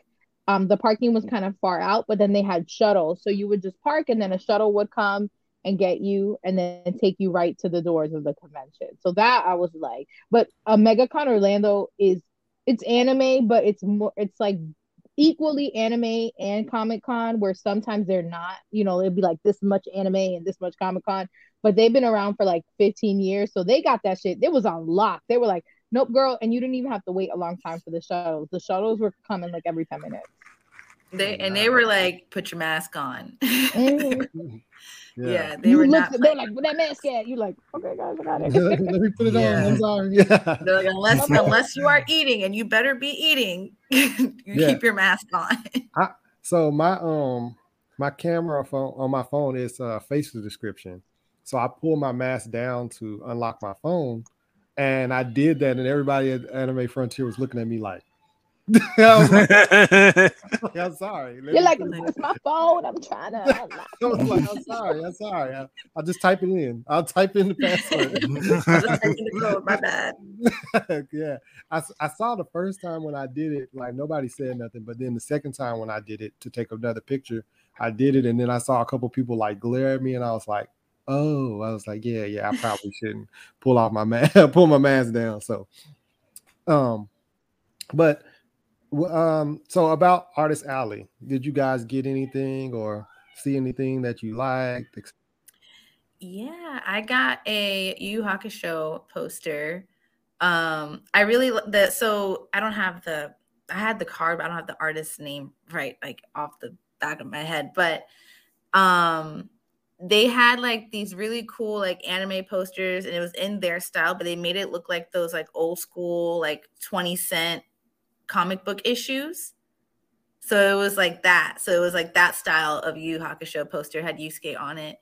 um the parking was kind of far out, but then they had shuttles. So you would just park and then a shuttle would come and get you and then take you right to the doors of the convention. So that I was like, but a MegaCon Orlando is it's anime, but it's more it's like equally anime and Comic Con, where sometimes they're not, you know, it'd be like this much anime and this much Comic Con, but they've been around for like 15 years. So they got that shit. It was on lock. They were like, nope, girl. And you didn't even have to wait a long time for the shuttles. The shuttles were coming like every 10 minutes. They and they were like, put your mask on. mm-hmm. Yeah, yeah they you were not. They're like, "With that mask at?" You like, "Okay, guys, I got it." Let me put it yeah. on. I'm sorry. Yeah. They're like, unless unless you are eating, and you better be eating, you yeah. keep your mask on. I, so my um my camera phone on my phone is uh facial description. So I pull my mask down to unlock my phone, and I did that, and everybody at Anime Frontier was looking at me like, like, I'm sorry. Let You're like, it's my phone. I'm trying to. I was like, I'm sorry. I'm sorry. I, will just type it in. I'll type in the password. I'll just the code. My bad. yeah. I, I saw the first time when I did it, like nobody said nothing. But then the second time when I did it to take another picture, I did it. And then I saw a couple people like glare at me. And I was like, oh, I was like, yeah, yeah, I probably shouldn't pull off my mask, pull my mask down. So, um, but um, so about Artist Alley, did you guys get anything or see anything that you liked? Yeah, I got a Yu Hakusho poster. Um, I really the so I don't have the I had the card, but I don't have the artist's name right, like off the back of my head. But um, they had like these really cool like anime posters, and it was in their style, but they made it look like those like old school like twenty cent comic book issues. So it was like that. So it was like that style of Yu Hakusho poster had Yusuke on it.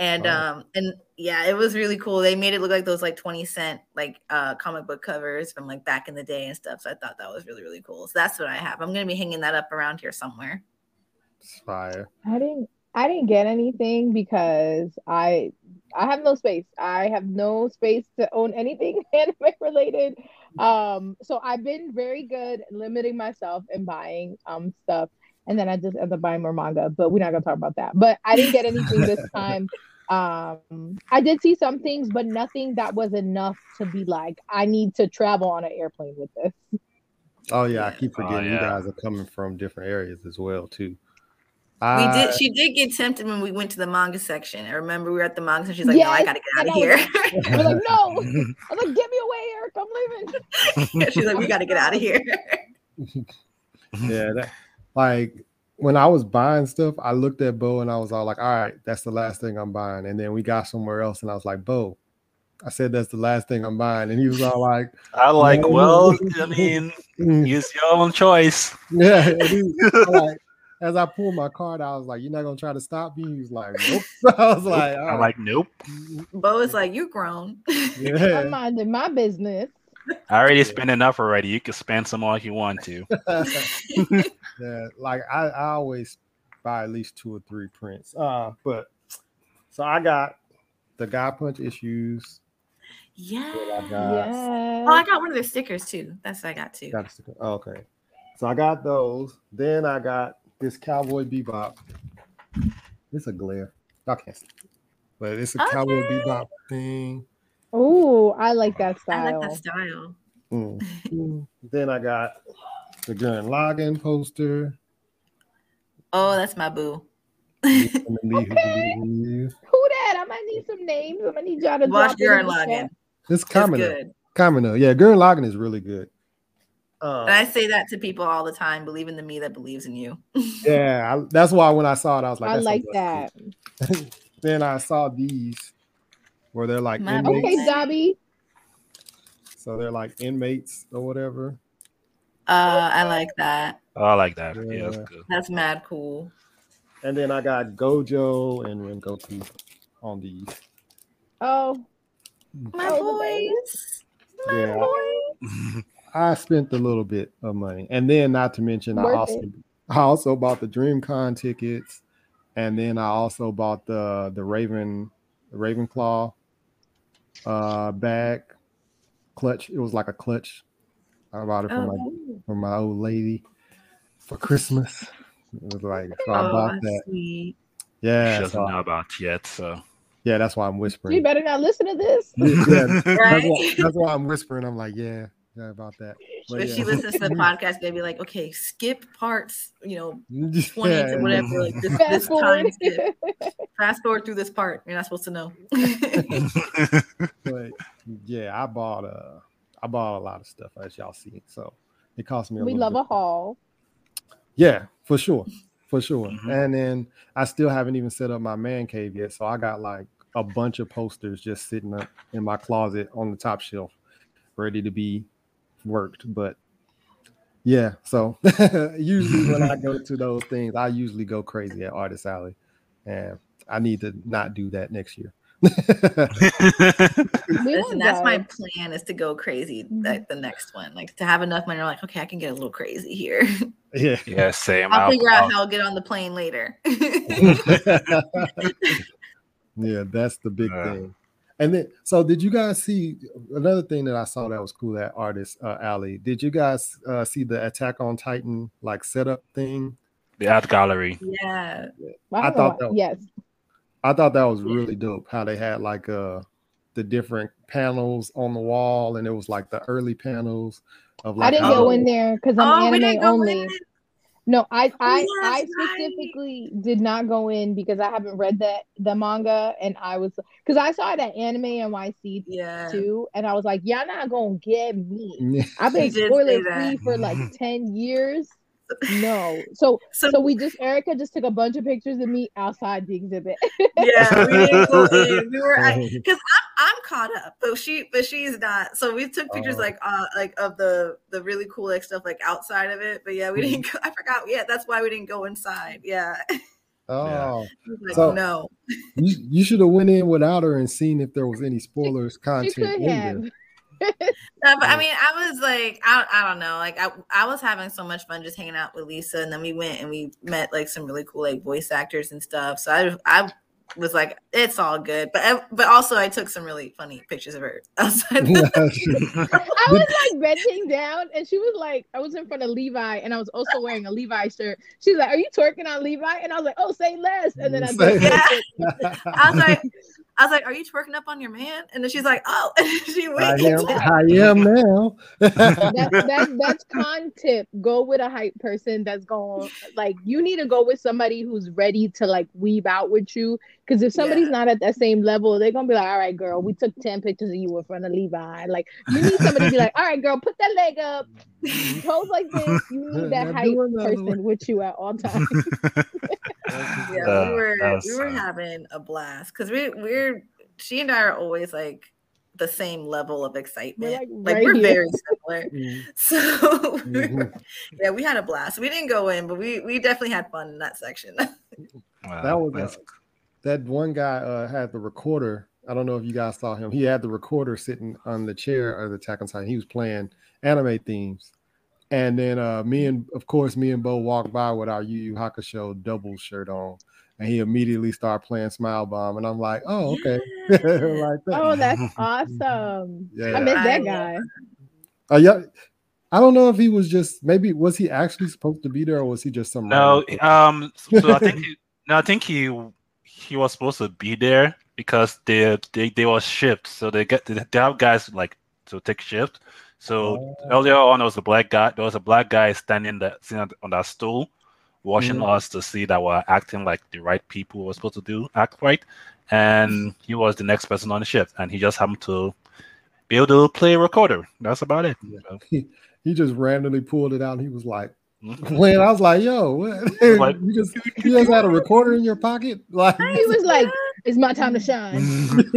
And um and yeah, it was really cool. They made it look like those like 20 cent like uh comic book covers from like back in the day and stuff. So I thought that was really, really cool. So that's what I have. I'm gonna be hanging that up around here somewhere. It's fire. I didn't I didn't get anything because I I have no space. I have no space to own anything anime related. Um, so I've been very good limiting myself and buying um stuff, and then I just end up buying more manga. But we're not gonna talk about that. But I didn't get anything this time. Um, I did see some things, but nothing that was enough to be like, I need to travel on an airplane with this. Oh yeah, I keep forgetting oh, yeah. you guys are coming from different areas as well too. We uh, did. She did get tempted when we went to the manga section. I remember we were at the manga, and she's like, yes, "No, I gotta get out of here." I was like, "No!" I was like, "Get me away, Eric! I'm leaving." she's like, "We gotta get out of here." yeah, that, like when I was buying stuff, I looked at Bo and I was all like, "All right, that's the last thing I'm buying." And then we got somewhere else, and I was like, "Bo, I said that's the last thing I'm buying," and he was all like, "I like, no. well, I mean, use your own choice." Yeah, like, as I pulled my card out, I was like, "You're not gonna try to stop me?" He was like, "Nope." I was like, right. "I'm like, nope." Bo is like, "You grown." Yeah, I'm minding my business. I already yeah. spent enough already. You can spend some more if you want to. yeah, like I, I always buy at least two or three prints. Uh, but so I got the Guy Punch issues. Yeah. yeah. Oh, I got one of their stickers too. That's what I got too. Got a sticker. Oh, okay. So I got those. Then I got this Cowboy Bebop. It's a glare. Y'all can't see. But it's a okay. Cowboy Bebop thing. Oh, I like that style. I like that style. Mm. then I got the Gurren Lagann poster. Oh, that's my boo. okay. Who that? I might need some names. I'm gonna need y'all to watch Gurren Lagann. It's Kamina. Kamina. Yeah, Gurren Lagann is really good. Um, and I say that to people all the time. Believe in the me that believes in you. yeah, I, that's why when I saw it, I was like, I like that. then I saw these where they're like My. Okay, Dobby. So they're like inmates or whatever. Uh, I like that. Oh, I like that. Yeah, yeah that's, that's mad cool. And then I got Gojo and Rengoku on these. Oh, my oh, boys. My yeah. boys. I spent a little bit of money, and then not to mention, Worth I also it. I also bought the DreamCon tickets, and then I also bought the the Raven the Ravenclaw uh bag clutch. It was like a clutch. I bought it from oh. my from my old lady for Christmas. It was like so I oh, bought that. Sweet. Yeah, she doesn't so know about yet, so yeah, that's why I'm whispering. You better not listen to this. yeah, right? that's, why, that's why I'm whispering. I'm like, yeah, yeah, about that. But if yeah. she listens to the podcast, they'd be like, okay, skip parts, you know, 20 yeah. to whatever, like this, this time skip. Fast forward through this part. You're not supposed to know. but yeah, I bought uh I bought a lot of stuff as y'all see. So it cost me a We love a haul. Yeah, for sure. For sure. Mm-hmm. And then I still haven't even set up my man cave yet. So I got like a bunch of posters just sitting up in my closet on the top shelf, ready to be worked. But yeah, so usually when I go to those things, I usually go crazy at Artist Alley, and I need to not do that next year. Listen, that's my plan is to go crazy mm-hmm. like the next one. Like to have enough money, I'm like, okay, I can get a little crazy here. Yeah. Yeah, same. I'll, I'll figure out how I'll get on the plane later. yeah, that's the big uh, thing. And then, so did you guys see another thing that I saw that was cool? That artist uh, alley. Did you guys uh, see the Attack on Titan like setup thing? The art gallery. Yeah, I thought that. Was, yes, I thought that was really dope. How they had like uh the different panels on the wall, and it was like the early panels of like. I didn't go in there because I'm oh, anime only. No, I I, oh, I specifically right. did not go in because I haven't read that the manga and I was because I saw that anime NYC yeah. too and I was like, y'all not gonna get me. I've been spoiler free for like 10 years no. So, so, so we just Erica just took a bunch of pictures of me outside the exhibit. yeah, we didn't go in. We were because I'm I'm caught up, but she but she's not. So we took pictures oh. like uh like of the the really cool like stuff like outside of it. But yeah, we didn't. Go, I forgot. Yeah, that's why we didn't go inside. Yeah. Oh, like, so no. you, you should have went in without her and seen if there was any spoilers content in there no, but I mean, I was like, I, I don't know, like I, I was having so much fun just hanging out with Lisa, and then we went and we met like some really cool like voice actors and stuff. So I, I was like, it's all good, but but also I took some really funny pictures of her outside. I was like bending down, and she was like, I was in front of Levi, and I was also wearing a Levi shirt. She's like, "Are you twerking on Levi?" And I was like, "Oh, say less." And then I, yeah. I was like, I was like, "Are you twerking up on your man?" And then she's like, "Oh," and she went. I am, I am now. that, that, that's con tip. Go with a hype person that's going. Like, you need to go with somebody who's ready to like weave out with you. Because if somebody's yeah. not at that same level, they're gonna be like, "All right, girl, we took ten pictures of you in front of Levi." Like, you need somebody to be like, "All right, girl, put that leg up." Pose like this. You need that hype person with you at all times. Yeah, uh, we were we were having a blast because we we're she and I are always like the same level of excitement. We're like, like right we're here. very similar. Mm-hmm. So mm-hmm. yeah, we had a blast. We didn't go in, but we we definitely had fun in that section. wow, that was uh, that one guy uh, had the recorder. I don't know if you guys saw him. He had the recorder sitting on the chair of the Attack on Titan. He was playing anime themes. And then uh, me and of course me and Bo walked by with our Yu Yu Hakusho double shirt on, and he immediately started playing Smile Bomb, and I'm like, oh okay, like that. oh that's awesome. Yeah, I miss that guy. Uh, yeah, I don't know if he was just maybe was he actually supposed to be there or was he just some no um so I think he, no I think he he was supposed to be there because they they they were shipped so they get they have guys like to take shift so oh. earlier on, there was a black guy. There was a black guy standing that sitting on that stool, watching mm. us to see that we're acting like the right people were supposed to do, act right. And he was the next person on the shift, and he just happened to be able to play a recorder. That's about it. Yeah. So. He, he just randomly pulled it out. And he was like, mm-hmm. when I was like, "Yo, what? you just you just had a recorder in your pocket?" Like he was like, it's my time to shine.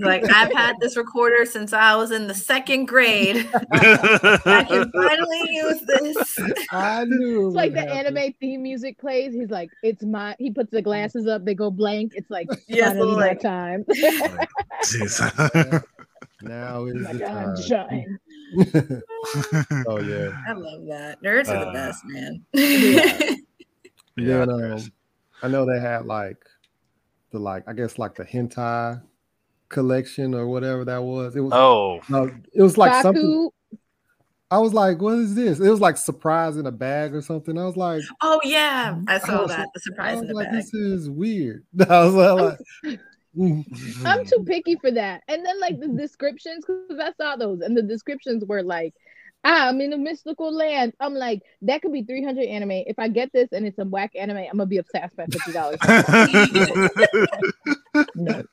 like I've had this recorder since I was in the second grade. I can finally use this. I knew. It's like the happen. anime theme music plays. He's like, it's my. He puts the glasses up. They go blank. It's like yes, finally like, my time. now is the time. Shine. oh yeah. I love that. Nerds uh, are the uh, best, man. yeah. yeah, um, I know they had like the like I guess like the hentai collection or whatever that was. It was oh no, it was like Baku. something. I was like, what is this? It was like surprise in a bag or something. I was like, oh yeah, I saw I that. Like, the surprise in the like, bag. This is weird. I was like, I'm too picky for that. And then like the descriptions, because I saw those, and the descriptions were like I'm in a mystical land. I'm like, that could be 300 anime. If I get this and it's a whack anime, I'm gonna be obsessed by fifty dollars. no.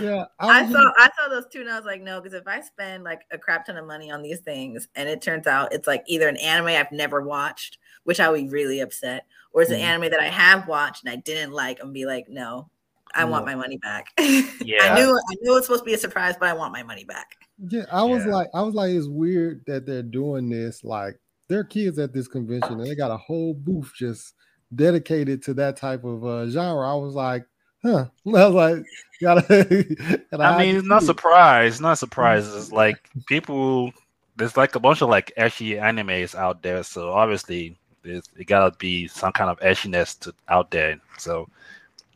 Yeah, I, I saw I saw those two and I was like, no, because if I spend like a crap ton of money on these things and it turns out it's like either an anime I've never watched, which I would be really upset, or it's mm. an anime that I have watched and I didn't like, and be like, no, I want my money back. Yeah, I knew I knew it was supposed to be a surprise, but I want my money back. Yeah, I was yeah. like, I was like, it's weird that they're doing this. Like, there are kids at this convention, and they got a whole booth just dedicated to that type of uh, genre. I was like, huh. I was like, gotta, I mean, it's not surprise, not surprise. It's like people. There's like a bunch of like ashy animes out there, so obviously there's it gotta be some kind of ashiness to out there. So,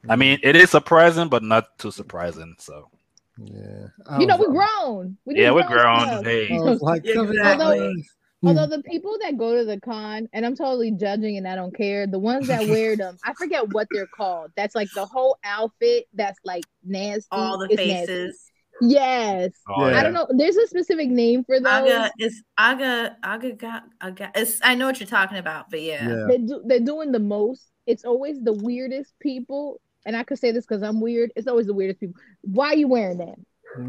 I mean, it is surprising, but not too surprising. So. Yeah, you know, we're grown. We yeah, we're grown. Hey, like, exactly. Hmm. Although the people that go to the con, and I'm totally judging and I don't care, the ones that wear them, I forget what they're called. That's like the whole outfit that's like nasty. All the faces. Nasty. Yes. Oh, yeah. I don't know. There's a specific name for those. Aga is Aga Aga got Aga. It's, I know what you're talking about, but yeah. yeah. They do, they're doing the most. It's always the weirdest people. And I could say this because I'm weird. It's always the weirdest people. Why are you wearing that?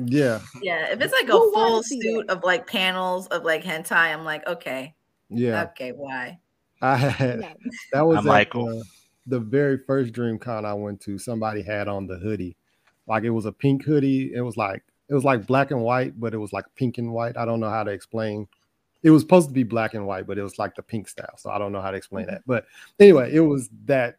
Yeah. Yeah. If it's like a Who full suit of like panels of like hentai, I'm like, okay. Yeah. Okay, why? I had that was at, uh, the very first dream con I went to. Somebody had on the hoodie. Like it was a pink hoodie. It was like it was like black and white, but it was like pink and white. I don't know how to explain. It was supposed to be black and white, but it was like the pink style. So I don't know how to explain that. But anyway, it was that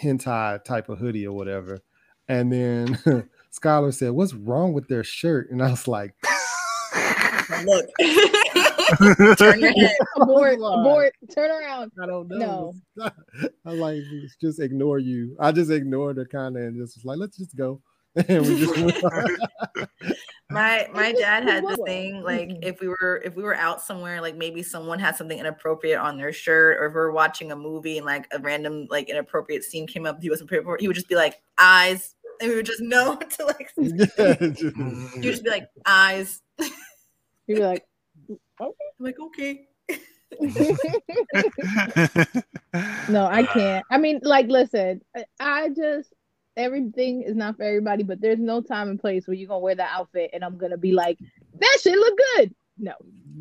hentai type of hoodie or whatever. And then Skylar said, What's wrong with their shirt? And I was like, Look, turn your head. Abort, abort, turn around. I don't know. No. I like just ignore you. I just ignored her kind of and just was like, Let's just go. and we just my my dad had the thing like mm-hmm. if we were if we were out somewhere like maybe someone had something inappropriate on their shirt or if we are watching a movie and like a random like inappropriate scene came up he wasn't prepared for he would just be like eyes and we would just know to like yeah, just, would just be like eyes. You'd be like okay I'm like okay. No i can't. I mean like listen i just everything is not for everybody but there's no time and place where you're gonna wear that outfit and i'm gonna be like that shit look good no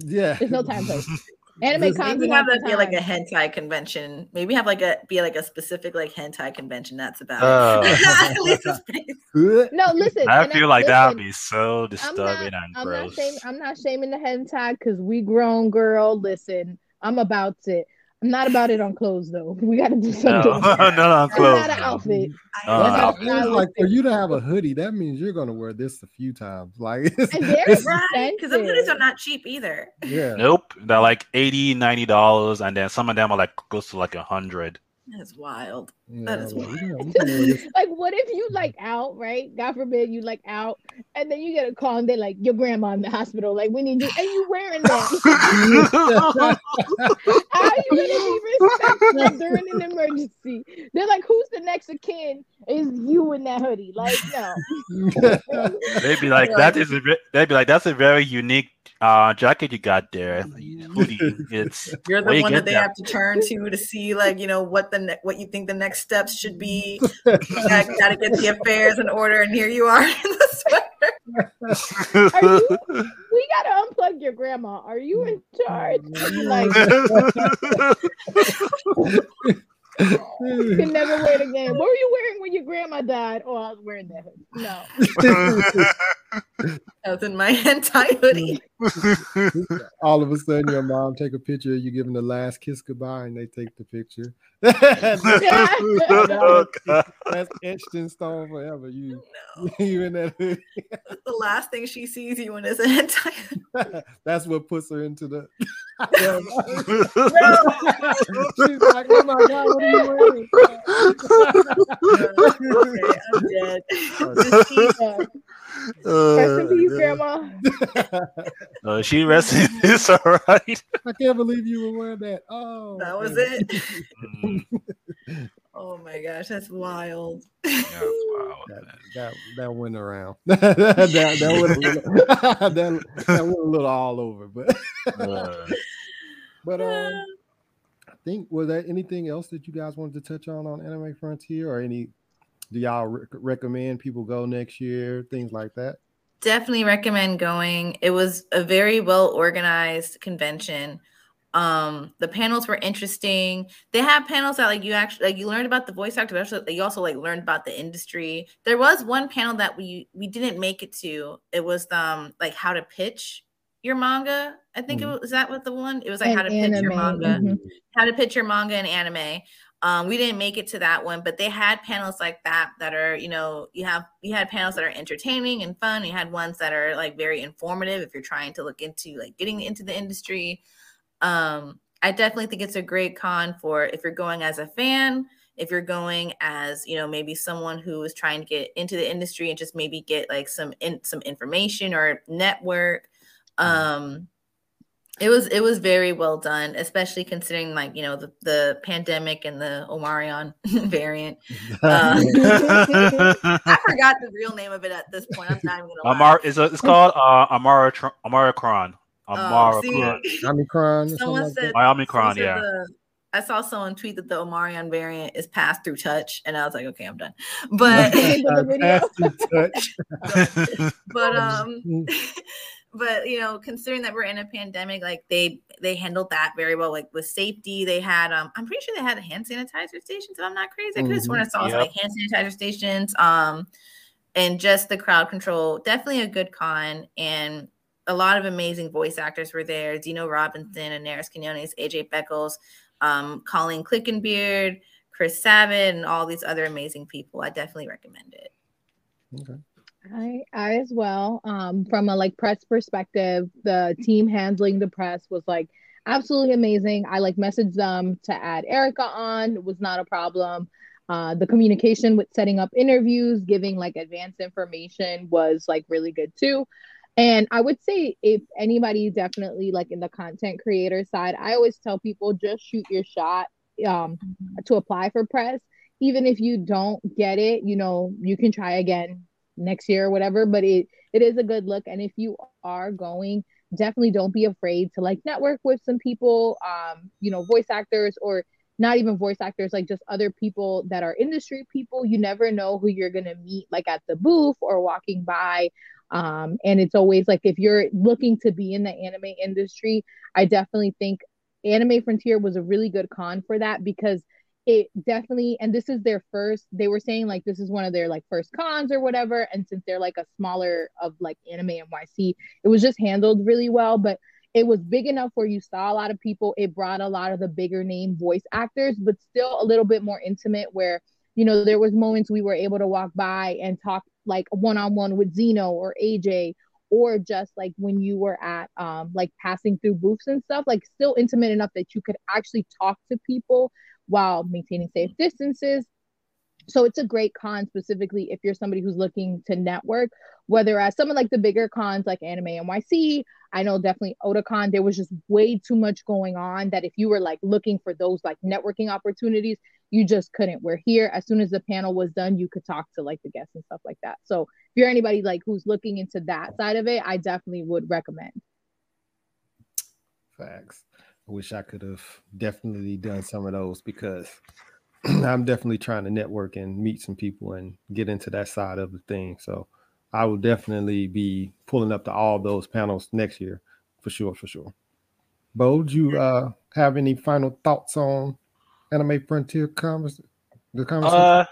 yeah there's no time place Anime cons maybe have that be like a hentai convention. Maybe have like a be like a specific like hentai convention. That's about uh, it. no, listen. I feel I, like that would be so disturbing I'm not, and I'm gross. Not shaming, I'm not shaming the hentai because we grown girl. Listen, I'm about it. I'm not about it on clothes though. We got to do something. No, not on clothes. Not an outfit. Uh, like for you to have a hoodie, that means you're gonna wear this a few times. Like, and they're right because those hoodies are not cheap either. Yeah. Nope, they're like 80 90 dollars, and then some of them are like close to like a hundred. That's wild. Yeah, that is wild. like, what if you like out, right? God forbid you like out, and then you get a call and they're like, "Your grandma in the hospital. Like, we need you." And you wearing that? How are you gonna be respectful during an emergency? They're like, "Who's the next of kin?" Is you in that hoodie? Like, no. they'd be like, "That is a." They'd be like, "That's a very unique uh, jacket you got there, hoodie. It's you're the one that they that? have to turn to to see, like you know what the ne- what you think the next steps should be. you got, got to get the affairs in order, and here you are in the sweater. you, we gotta unplug your grandma. Are you in charge? Like, you can never wear it again. What were you wearing when your grandma died? Oh, I was wearing that hoodie. No. that was in my hentai hoodie. All of a sudden, your mom take a picture of you giving the last kiss goodbye, and they take the picture. that's etched in stone forever. You, no. you in that hoodie. the last thing she sees you in is a hentai. that's what puts her into the. She's like, "Oh my god, what are you wearing?" okay, I'm dead. Just uh, rest in peace, Grandma. uh, she rested. It's all right. I can't believe you were wearing that. Oh, that was it. Oh my gosh, that's wild. Yeah, wild. That, that, that went around. that, that, that, went a little, that, that went a little all over, but uh. but um, I think was there anything else that you guys wanted to touch on on Anime Frontier or any do y'all re- recommend people go next year? Things like that. Definitely recommend going. It was a very well organized convention. Um, the panels were interesting. They have panels that like you actually like you learned about the voice actor, but you also like learned about the industry. There was one panel that we we didn't make it to. It was um like how to pitch your manga. I think mm-hmm. it was that was the one. It was like and how to anime. pitch your manga, mm-hmm. how to pitch your manga and anime. Um, we didn't make it to that one, but they had panels like that that are, you know, you have you had panels that are entertaining and fun. You had ones that are like very informative if you're trying to look into like getting into the industry. Um, I definitely think it's a great con for if you're going as a fan, if you're going as you know maybe someone who is trying to get into the industry and just maybe get like some in, some information or network. Mm-hmm. Um, it was it was very well done, especially considering like you know the, the pandemic and the Omarion variant. Uh, I forgot the real name of it at this point. I'm not even gonna. Amar is it's called uh, Amara Amaricron. Amara oh, Omicron. Someone said Omicron. Yeah. The, I saw someone tweet that the Omarion variant is passed through touch, and I was like, okay, I'm done. But but um but you know considering that we're in a pandemic like they they handled that very well like with safety they had um i'm pretty sure they had hand sanitizer stations if i'm not crazy i could have sworn i saw yep. like hand sanitizer stations um and just the crowd control definitely a good con and a lot of amazing voice actors were there zeno robinson and Neris Quinones, aj beckles um colleen clinkenbeard chris sabat and all these other amazing people i definitely recommend it okay I, I as well. Um, from a like press perspective, the team handling the press was like absolutely amazing. I like messaged them to add Erica on. It was not a problem. Uh, the communication with setting up interviews, giving like advanced information was like really good too. And I would say if anybody definitely like in the content creator side, I always tell people just shoot your shot um, to apply for press. Even if you don't get it, you know, you can try again next year or whatever but it it is a good look. And if you are going definitely don't be afraid to like network with some people um you know voice actors or not even voice actors like just other people that are industry people. You never know who you're going to meet like at the booth or walking by um and it's always like if you're looking to be in the anime industry i definitely think anime frontier was a really good con for that because it definitely and this is their first they were saying like this is one of their like first cons or whatever. And since they're like a smaller of like anime nyc it was just handled really well but it was big enough where you saw a lot of people. It brought a lot of the bigger name voice actors but still a little bit more intimate where you know there was moments we were able to walk by and talk like one-on-one with zeno or aj or just like when you were at um like passing through booths and stuff like still intimate enough that you could actually talk to people while maintaining safe distances. So it's a great con specifically if you're somebody who's looking to network, whether as some of like the bigger cons like Anime NYC, I know definitely Otakon, there was just way too much going on that if you were like looking for those like networking opportunities, you just couldn't. We're here as soon as the panel was done, you could talk to like the guests and stuff like that. So if you're anybody like who's looking into that side of it, I definitely would recommend. Facts. I wish I could have definitely done some of those because I'm definitely trying to network and meet some people and get into that side of the thing. So I will definitely be pulling up to all those panels next year for sure, for sure. Bo, do you uh, have any final thoughts on Anime Frontier convers- the conversation? Uh,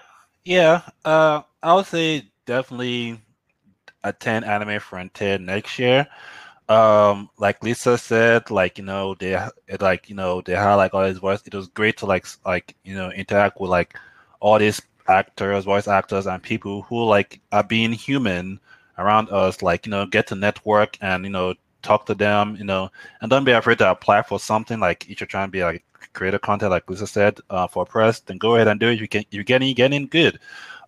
yeah, uh, I would say definitely attend Anime Frontier next year um like lisa said like you know they like you know they had like all these voice it was great to like like you know interact with like all these actors voice actors and people who like are being human around us like you know get to network and you know talk to them you know and don't be afraid to apply for something like if you're trying to be like creator content like lisa said uh, for press then go ahead and do it. You can you're getting getting good.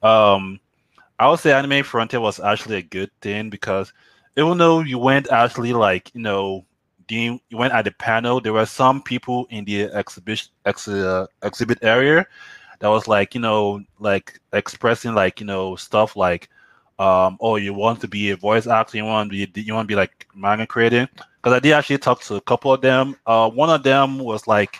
Um i would say anime frontier was actually a good thing because even though you went actually like you know you went at the panel there were some people in the exhibition ex, uh, exhibit area that was like you know like expressing like you know stuff like um oh you want to be a voice actor you want to be you want to be like manga creating because i did actually talk to a couple of them. Uh one of them was like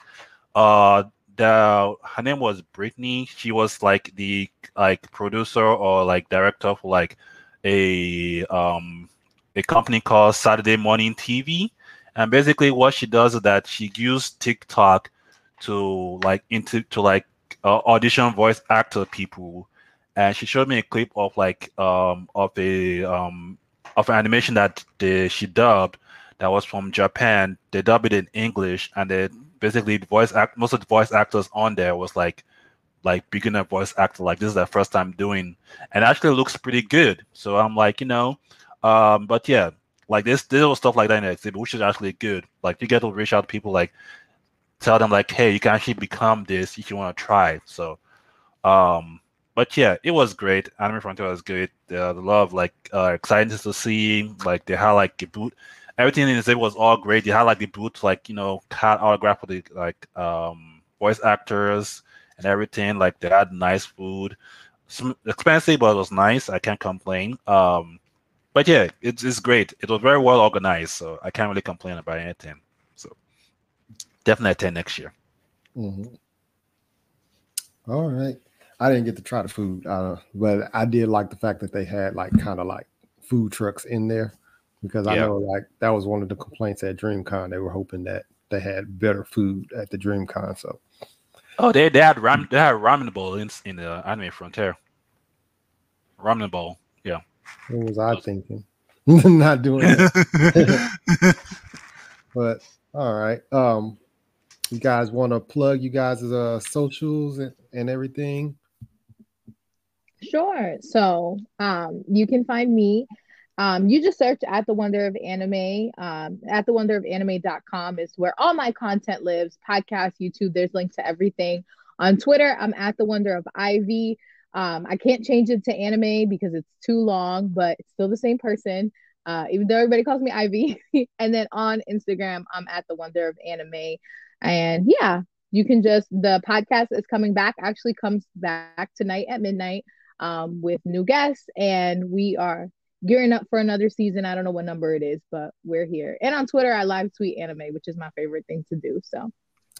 uh the her name was brittany she was like the like producer or like director for like a um a company called Saturday Morning TV. And basically, what she does is that she uses TikTok to like into to like uh, audition voice actor people. And she showed me a clip of like um of a um of an animation that they, she dubbed that was from Japan. They dubbed it in English, and they basically the voice act most of the voice actors on there was like like beginner voice actor. Like this is their first time doing, and actually looks pretty good. So I'm like, you know, um, but yeah, like this little stuff like that in the exhibit, which is actually good. Like you get to reach out to people, like tell them like, hey, you can actually become this if you want to try. So, um, but yeah, it was great. Anime Frontier was good. Uh, the love, like, uh, exciting to see. Like they had like the boot, everything in the it was all great. They had like the boot, like you know, cat autograph for the like um voice actors and everything. Like they had nice food. Some expensive, but it was nice. I can't complain. Um, but yeah, it's it's great. It was very well organized, so I can't really complain about anything. So definitely attend next year. Mm-hmm. All right. I didn't get to try the food, uh, but I did like the fact that they had like kind of like food trucks in there because I know like that was one of the complaints at DreamCon. They were hoping that they had better food at the DreamCon. So, oh, they they had ram they had ramen bowl in in the Anime Frontier. Ramen bowl, yeah. What was I thinking? Not doing it. but all right. Um, you guys want to plug you guys' uh socials and, and everything? Sure. So um, you can find me. Um, you just search at the wonder of anime. Um, at the wonder of anime.com is where all my content lives podcast, YouTube. There's links to everything. On Twitter, I'm at the wonder of Ivy. Um, I can't change it to anime because it's too long, but it's still the same person, uh, even though everybody calls me Ivy. and then on Instagram, I'm at the wonder of anime. And yeah, you can just, the podcast is coming back, actually comes back tonight at midnight um, with new guests. And we are gearing up for another season. I don't know what number it is, but we're here. And on Twitter, I live tweet anime, which is my favorite thing to do. So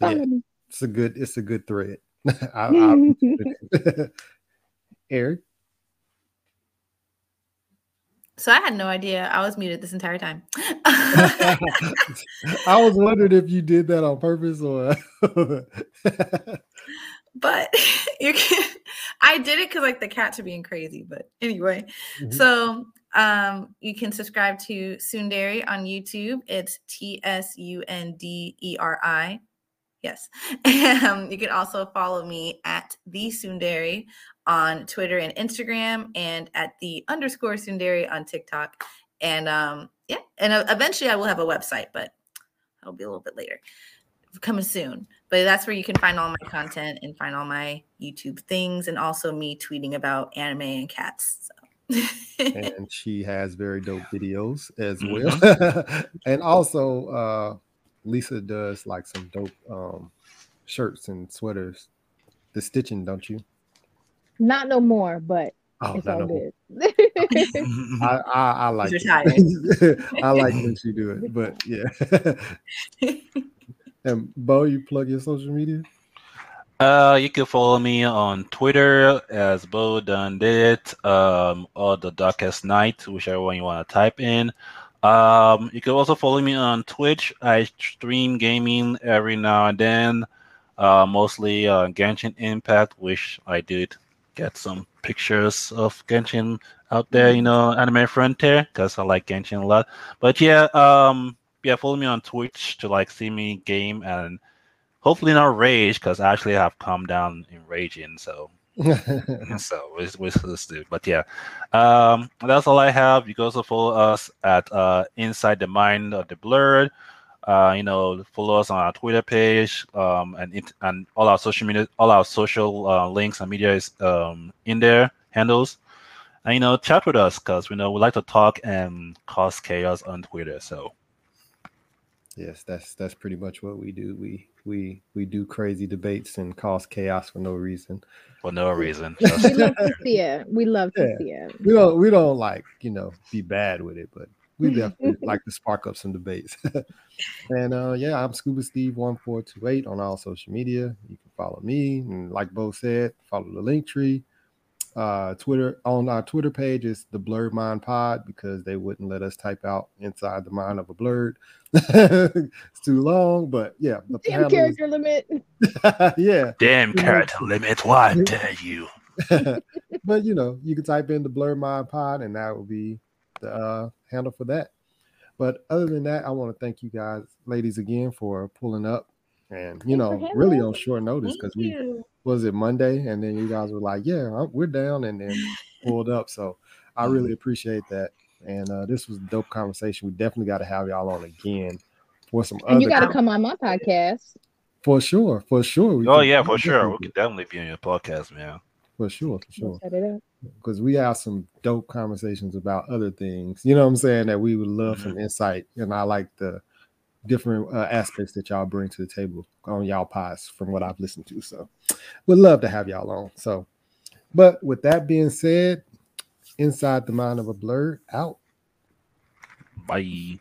yeah, it's a good, it's a good thread. I, I, Eric. So I had no idea I was muted this entire time. I was wondering if you did that on purpose or but you can I did it because like the cats are being crazy. But anyway, mm-hmm. so um you can subscribe to Tsunderi on YouTube. It's T S U N D E R I. Yes. Um, you can also follow me at the Tsunderi on Twitter and Instagram, and at the underscore Tsunderi on TikTok. And um, yeah, and uh, eventually I will have a website, but that'll be a little bit later coming soon. But that's where you can find all my content and find all my YouTube things, and also me tweeting about anime and cats. So. and she has very dope videos as mm-hmm. well. and also, uh, Lisa does like some dope um, shirts and sweaters. The stitching, don't you? Not no more, but Oh, it's all no good. I, I, I like it. I like when you do it, but yeah. and Bo, you plug your social media? Uh, you can follow me on Twitter as Bo done did it, um, or the Darkest Night, whichever one you want to type in. Um, you can also follow me on Twitch. I stream gaming every now and then, uh, mostly uh, Genshin Impact, which I did get some pictures of Genshin out there, you know, Anime Frontier, because I like Genshin a lot. But yeah, um, yeah, follow me on Twitch to like see me game and hopefully not rage, because I actually have calmed down in raging. So, so we we let's do. But yeah, um, that's all I have. You can also follow us at uh, Inside the Mind of the Blerd. Uh, you know, follow us on our Twitter page, um, and it, and all our social media, all our social uh, links and media is um, in there handles. And you know, chat with us because we know we like to talk and cause chaos on Twitter. So, yes, that's that's pretty much what we do. We we we do crazy debates and cause chaos for no reason. For no reason. we love to see it. We love to see it. We don't we don't like you know be bad with it, but we definitely like to spark up some debates. and uh, yeah, I'm Scuba Steve one four two eight on all social media. You can follow me, and like Bo said, follow the link tree. Uh, Twitter on our Twitter page is the Blerd Mind Pod because they wouldn't let us type out inside the mind of a blerd. it's too long, but yeah, the damn character is... limit. yeah, damn character limit. Why dare you? but you know, you can type in the Blerd Mind Pod, and that will be the uh, handle for that. But other than that, I want to thank you guys, ladies, again for pulling up and you know, really on short notice because we was it Monday, and then you guys were like, "Yeah, we're down," and then pulled up. So I really mm-hmm. appreciate that. And uh, this was a dope conversation. We definitely got to have y'all on again for some. And you got to come on my podcast. For sure, for sure. We oh yeah, for sure. We could definitely be on your podcast, man. For sure, for sure. Because we have some dope conversations about other things. You know what I'm saying? That we would love mm-hmm. some insight, and I like the different uh, aspects that y'all bring to the table on y'all pies from what I've listened to. So, would love to have y'all on. So, but with that being said, inside the mind of a blerd out. Bye.